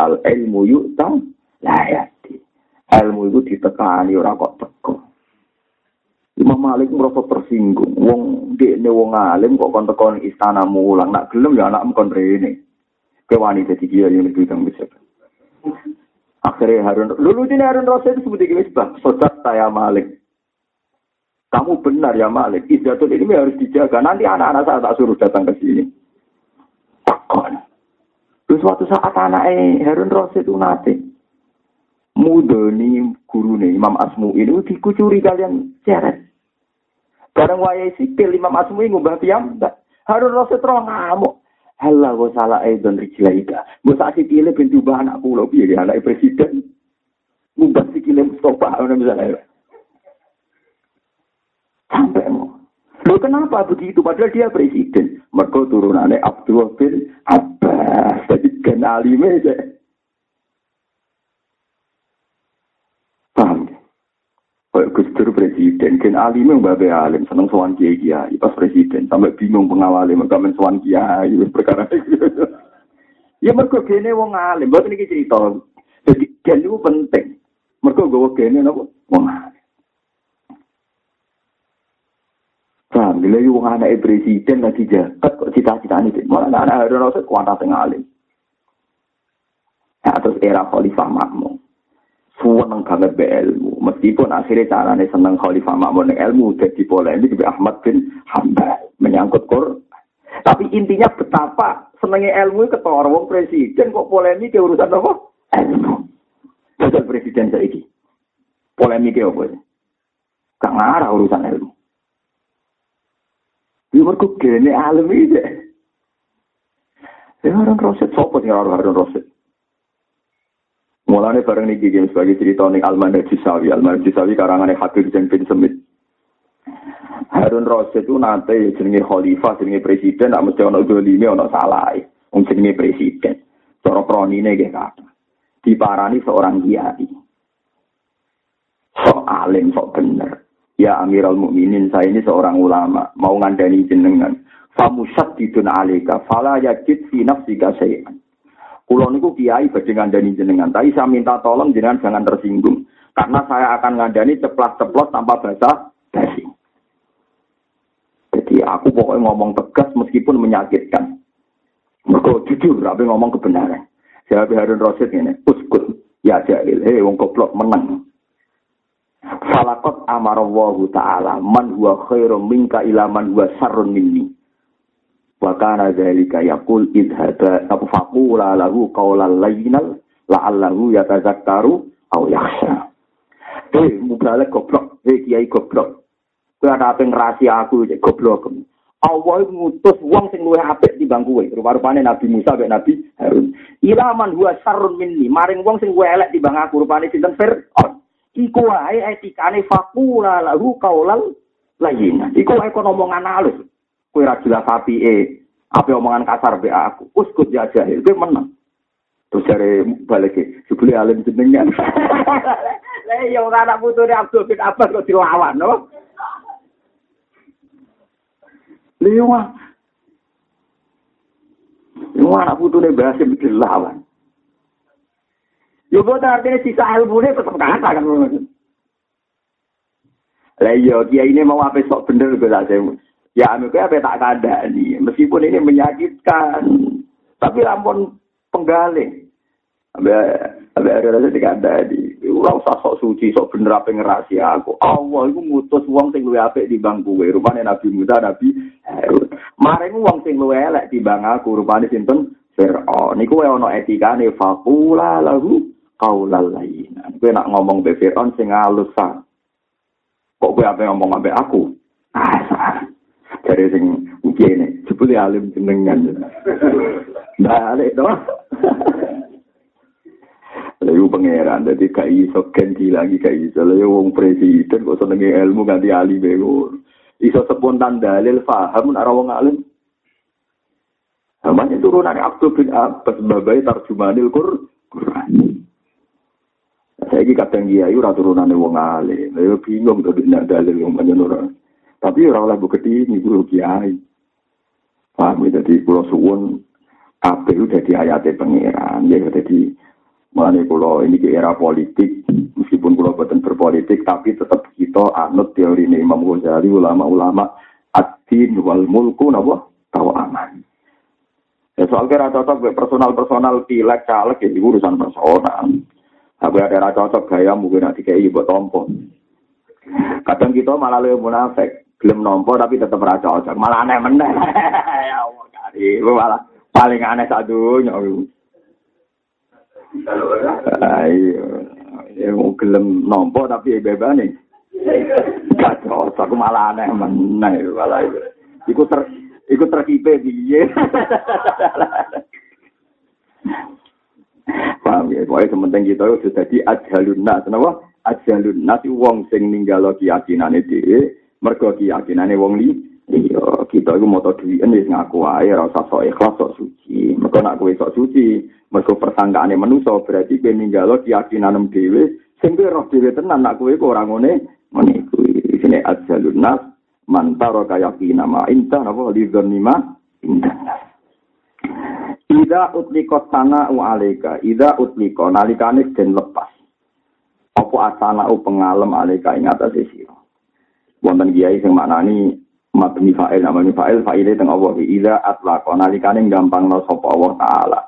al ilmu yu'ta la ya'ti ilmu itu ditekani ora kok teko. Imam Malik merasa tersinggung. Wong dekne wong alim kok kon teko istana mulang. Nak gelem ya anak kon rene. Ke wani dadi kiai yang lebih kang bisa akhirnya Harun lulu ini Harun Rasul itu seperti ini sodat saya Malik. Kamu benar ya Malik. Izzatul ini harus dijaga. Nanti anak-anak saya tak suruh datang ke sini. Terus suatu saat anaknya Harun Rasid itu nate mudoni nih Imam Asmu ini dikucuri kalian ceret. Bareng wayai sipil Imam Asmu ini ngubah piyambak. Harun Rasid roh ngamuk. Halah gue salah Aidon Rijlaika. Gue saat sikile pintu bah anak pulau piye anak presiden. Ngubah sikile Mustafa misalnya. Sampai mau. Loh kenapa begitu? Padahal dia presiden. Mereka turunannya Abdul bin Abbas. Jadi gen alime aja. Paham ya? Kayak Gus Dur presiden, gen alime mbak alim, seneng sowan kiai kiai pas presiden, sampai bingung pengawalnya, mereka men sowan kiai, perkara <laughs> Ya mereka gene wong alim, buat ini cerita. Jadi gen itu penting. Mereka gawa gene nopo wong alim. Paham, bila yu wong anak presiden lagi jahat kok cita-cita ini, malah anak Harun Rasul kuanta tengah alim. Nah, terus era Khalifah Makmum. Seneng banget be ilmu. Meskipun akhirnya caranya seneng Khalifah dengan ilmu, jadi polemik di Ahmad bin Hambal menyangkut Quran. Tapi intinya betapa senengnya ilmu ketua wong presiden kok polemik ke urusan apa? Ilmu. Jadi presiden saya ini. Polemik apa? Gak ngarah urusan ilmu. Ya mereka gini alam ini. Ya orang roset, sopo sih orang roset. Mulanya bareng nih gini sebagai cerita nih Alman Jisawi. Alman Jisawi karangannya Habib Jen bin Semit. Harun Rosid itu nanti jenenge khalifah, jenenge presiden, nak mesti ono dolime, ono salah. Wong jenenge presiden. Cara kronine nggih kata. Diparani seorang kiai. Sok alim, sok bener. Ya Amirul Mukminin, saya ini seorang ulama, mau ngandani jenengan. Famusat didun alika, fala yajid fi nafsika sayan. Kulo niku kiai badhe ngandani jenengan, tapi saya minta tolong jenengan jangan tersinggung. Karena saya akan ngandani ceplas-ceplos tanpa bahasa basi. Jadi aku pokoknya ngomong tegas meskipun menyakitkan. Mereka jujur, tapi ngomong kebenaran. Saya Harun Rosid ini, uskut, ya jahil, hei wong goblok menang. Falakot amarallahu ta'ala man huwa khairum minka ila man huwa sarrun minni. Wa kana dzalika yaqul idhaba apa faqula lahu qawlan layyinal la'allahu yatazakkaru aw yakhsha. Eh, mubalek goblok, eh kiai goblok. Kowe ada apa rahasia aku goblok. Allah ngutus wong sing luwih apik timbang kowe. Rupa-rupane Nabi Musa mek Nabi Harun. Ilaman huwa sarrun minni, maring wong sing luwih elek timbang aku. Rupane sinten Fir'aun. iku wae etikane fakula lahu kaulal layin. Iku wae kon omongan halus. Kowe ra jelas apike, apa omongan kasar be aku. Uskut ya jahil, kowe menang. Terus jare balik sebeli alim jenengan. <laughs> Lah iya ora anak putune Abdul bin Abbas kok dilawan, no? Liwa. Liwa anak putune bahasa dilawan. Yo artinya sisa ilmune tetep kata kan. Lah iya kiai ini mau apa sok bener gue saya. Ya anu kayak apa tak ada nih. Meskipun ini menyakitkan, tapi lampun penggaling. Abe ada tidak ada di. Ora usah sok suci, sok bener apa ngerasi aku. Allah itu ngutus wong sing luwih apik di bangku kowe. Rupane Nabi Musa, Nabi Harun. Maring wong sing luwe elek timbang aku rupane sinten Fir'aun. Niku wae ana etikane faqula lahu qaulal layyina. Kowe nak ngomong be Fir'aun sing halus sa. Kok kowe ape ngomong ambek aku? Ah, dari sing ngene, jebule alim jenengan. Balik dong. Lalu pangeran, jadi gak iso ganti lagi gak iso. Lalu wong presiden kok senengi ilmu ganti ahli bego. Iso spontan dalil faham nak wong alim. Namanya turunan Abdul bin Abbas babai tarjumanil Quran. Saya ini kadang kiai ora turunane wong alim. Lalu bingung tuh nak dalil yang menyenur. Tapi ora oleh bukti ini guru kiai. Paham ya, jadi pulau suwun apa itu jadi ayatnya pangeran. Ya jadi Mengenai pulau ini ke era politik, meskipun pulau buatan berpolitik, tapi tetap kita anut teori ini Imam Ghazali, ulama-ulama, ad-din wal mulku, nabo, tahu aman. Ya soal kira cocok personal-personal pilek, caleg, ya urusan personal. Aku ada cocok gaya mungkin nanti kayak ibu tompo. Kadang kita malah lebih munafik, belum nompo tapi tetap raja cocok, malah aneh meneh. <laughs> ya Allah, kali, malah paling aneh satu nyawa. Ayo, ya mau gelem nompo tapi bebas nih. Gak cocok, malah aneh meneh, malah itu. Iku ter, iku terkipe piye. <laughs> Paham ya, pokoknya sementing kita itu jadi ajalun nas, kenapa? Ajalun nas wong sing ninggalo keyakinane dhewe, mergo keyakinane wong li, iya, kita itu mau tau ini ngaku aja, rasa sok ikhlas, sok suci. Mergo nak kue sok suci, Mergo persangkaane manusa berarti kowe ninggalo keyakinan dhewe sing kowe roh dhewe tenan nak kowe kok ora ngene ngene kuwi sine ajalun nas mantaro kayakina ma inta napa lidzanima indah Ida utliko sana u aleka, ida utliko nalikane den lepas. Apa asana u pengalem aleka ing atas sira. Wonten kiai sing maknani mabni fa'il namanya fa'il fa'ile teng Allah ida atlaqa nalikane gampang no sapa Allah taala.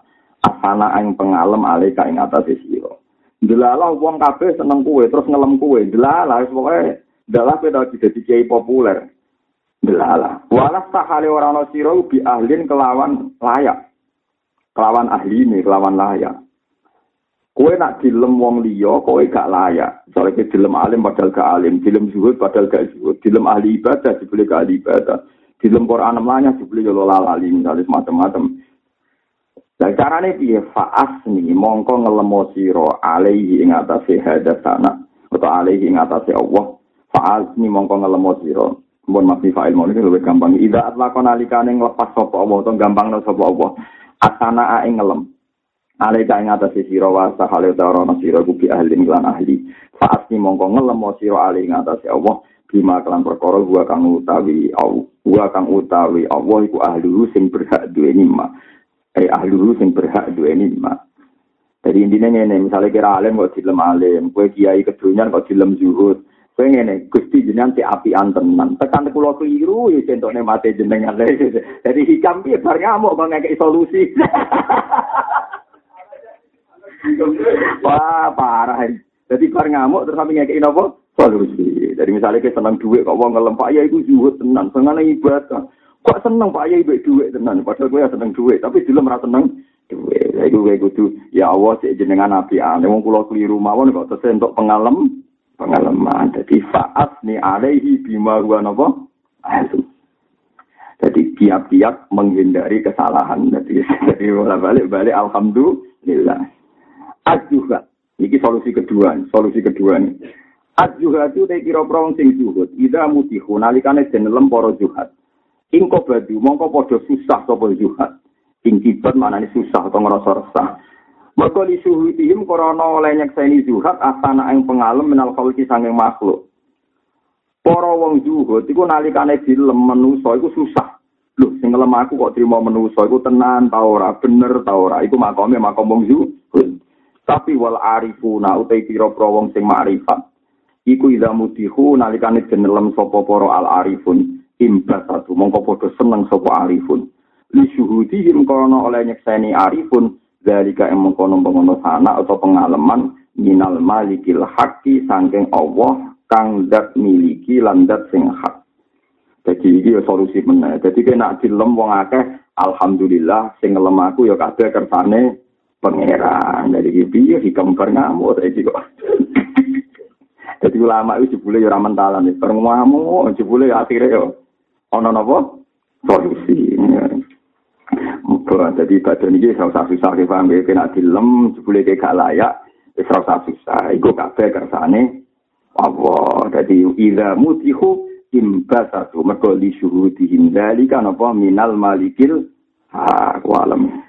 asana ing pengalem ale ka ing atase sira. Delalah wong kabeh seneng kuwe terus ngelem kuwe. Delalah wis pokoke dalah kowe dadi kiai populer. Delalah. Walas sahale ora ana sira bi ahlin kelawan layak. Kelawan ahli ini, kelawan layak. Kowe nak dilem wong liya, kowe gak layak. Kowe dilem alim padahal gak alim, dilem zuhud padahal gak zuhud, dilem ahli ibadah dibeli gak ahli ibadah. Dilem Quran namanya dibeli yo lalali misalnya macam-macam. Lah carane piye faas ni mongko ngelemo sira alaihi ing atase hadatsana utawa alaihi ing atase Allah faas ni mongko ngelemo sira mun masih fa'il mau ini lebih gampang ida atlaqon alikane nglepas sapa Allah utawa gampang sapa Allah asana ing ngelem Alaika ing atase sira wa sahale utawa ana sira kuwi ahli lan ahli faas ni mongko ngelemo sira alaihi ing atase Allah bima kelan perkara gua kang utawi gua kang utawi Allah iku ahli sing berhak duwe nikmat eh ahlu sing berhak duweni mak. Jadi intinya ngene, misalnya kira alim kok dilem alim, kue kiai kedunyan kok dilem zuhud. Kue ngene, gusti jenengan si api antenan. Tekan kulo keliru, ya centoknya mati jenengan. <laughs> Jadi hikam piye bar ngamuk bang solusi. <laughs> Wah, parah. Jadi bar ngamuk terus sampe ngekei nopo? Solusi. Jadi misalnya kita senang duit kok wong ngelem, Pak ya iku zuhud tenan, seneng ibadah. Kok seneng Pak Yai mbek dhuwit tenan, padahal kowe seneng dhuwit, tapi dilem ra seneng dhuwit. Lah iku kowe kudu ya Allah sik jenengan api ane wong kula kliru mawon kok tesih entuk pengalem pengalaman. Jadi faat ni alaihi bima huwa napa? Jadi tiap-tiap menghindari kesalahan. Jadi, <laughs> jadi balik-balik alhamdulillah. Ajuha. Ini solusi kedua. Solusi kedua nih. Ajuha itu kira prong sing zuhud. Ida mutihu nalikane jenelem para juhat. Ingko badu, mongko podo susah sopo juhat. Ing kibat mana ini susah atau ngerasa resah. Mereka li suhudihim korona oleh nyekseni zuhat asana ing pengalem menal khalki sanging makhluk. Para wong zuhud iku nalikane dilem menusa iku susah. Loh, sing ngelem aku kok terima menusa iku tenan ta ora, bener ta ora. Iku makome makom wong. Tapi wal arifuna utai pira-pira wong sing makrifat. Iku idza mutihu nalikane jenelem sapa para al arifun. imbat satu mongko podo seneng sopo arifun li syuhudi him kono oleh nyekseni arifun dari yang mengkono pengono sana atau pengalaman minal malikil haki sangking Allah kang dat miliki landat sing hak jadi iki ya solusi meneh. Jadi kena dilem wong akeh alhamdulillah sing ngelem aku ya kabeh kersane pangeran. Jadi iki piye hikam bar ngamuk saiki kok. <laughs> Jadi ulama itu jebule ya ora mentalan, bar ngamuk jebule ya akhire ya ana napa solusi. Muga dadi badan iki ora usah susah paham ya kena dilem jebule gak layak wis ora usah susah. Iku kabeh kersane Allah. Jadi idza mutihu imbasatu mergo li syuhudihim dalika napa minal malikil ha alam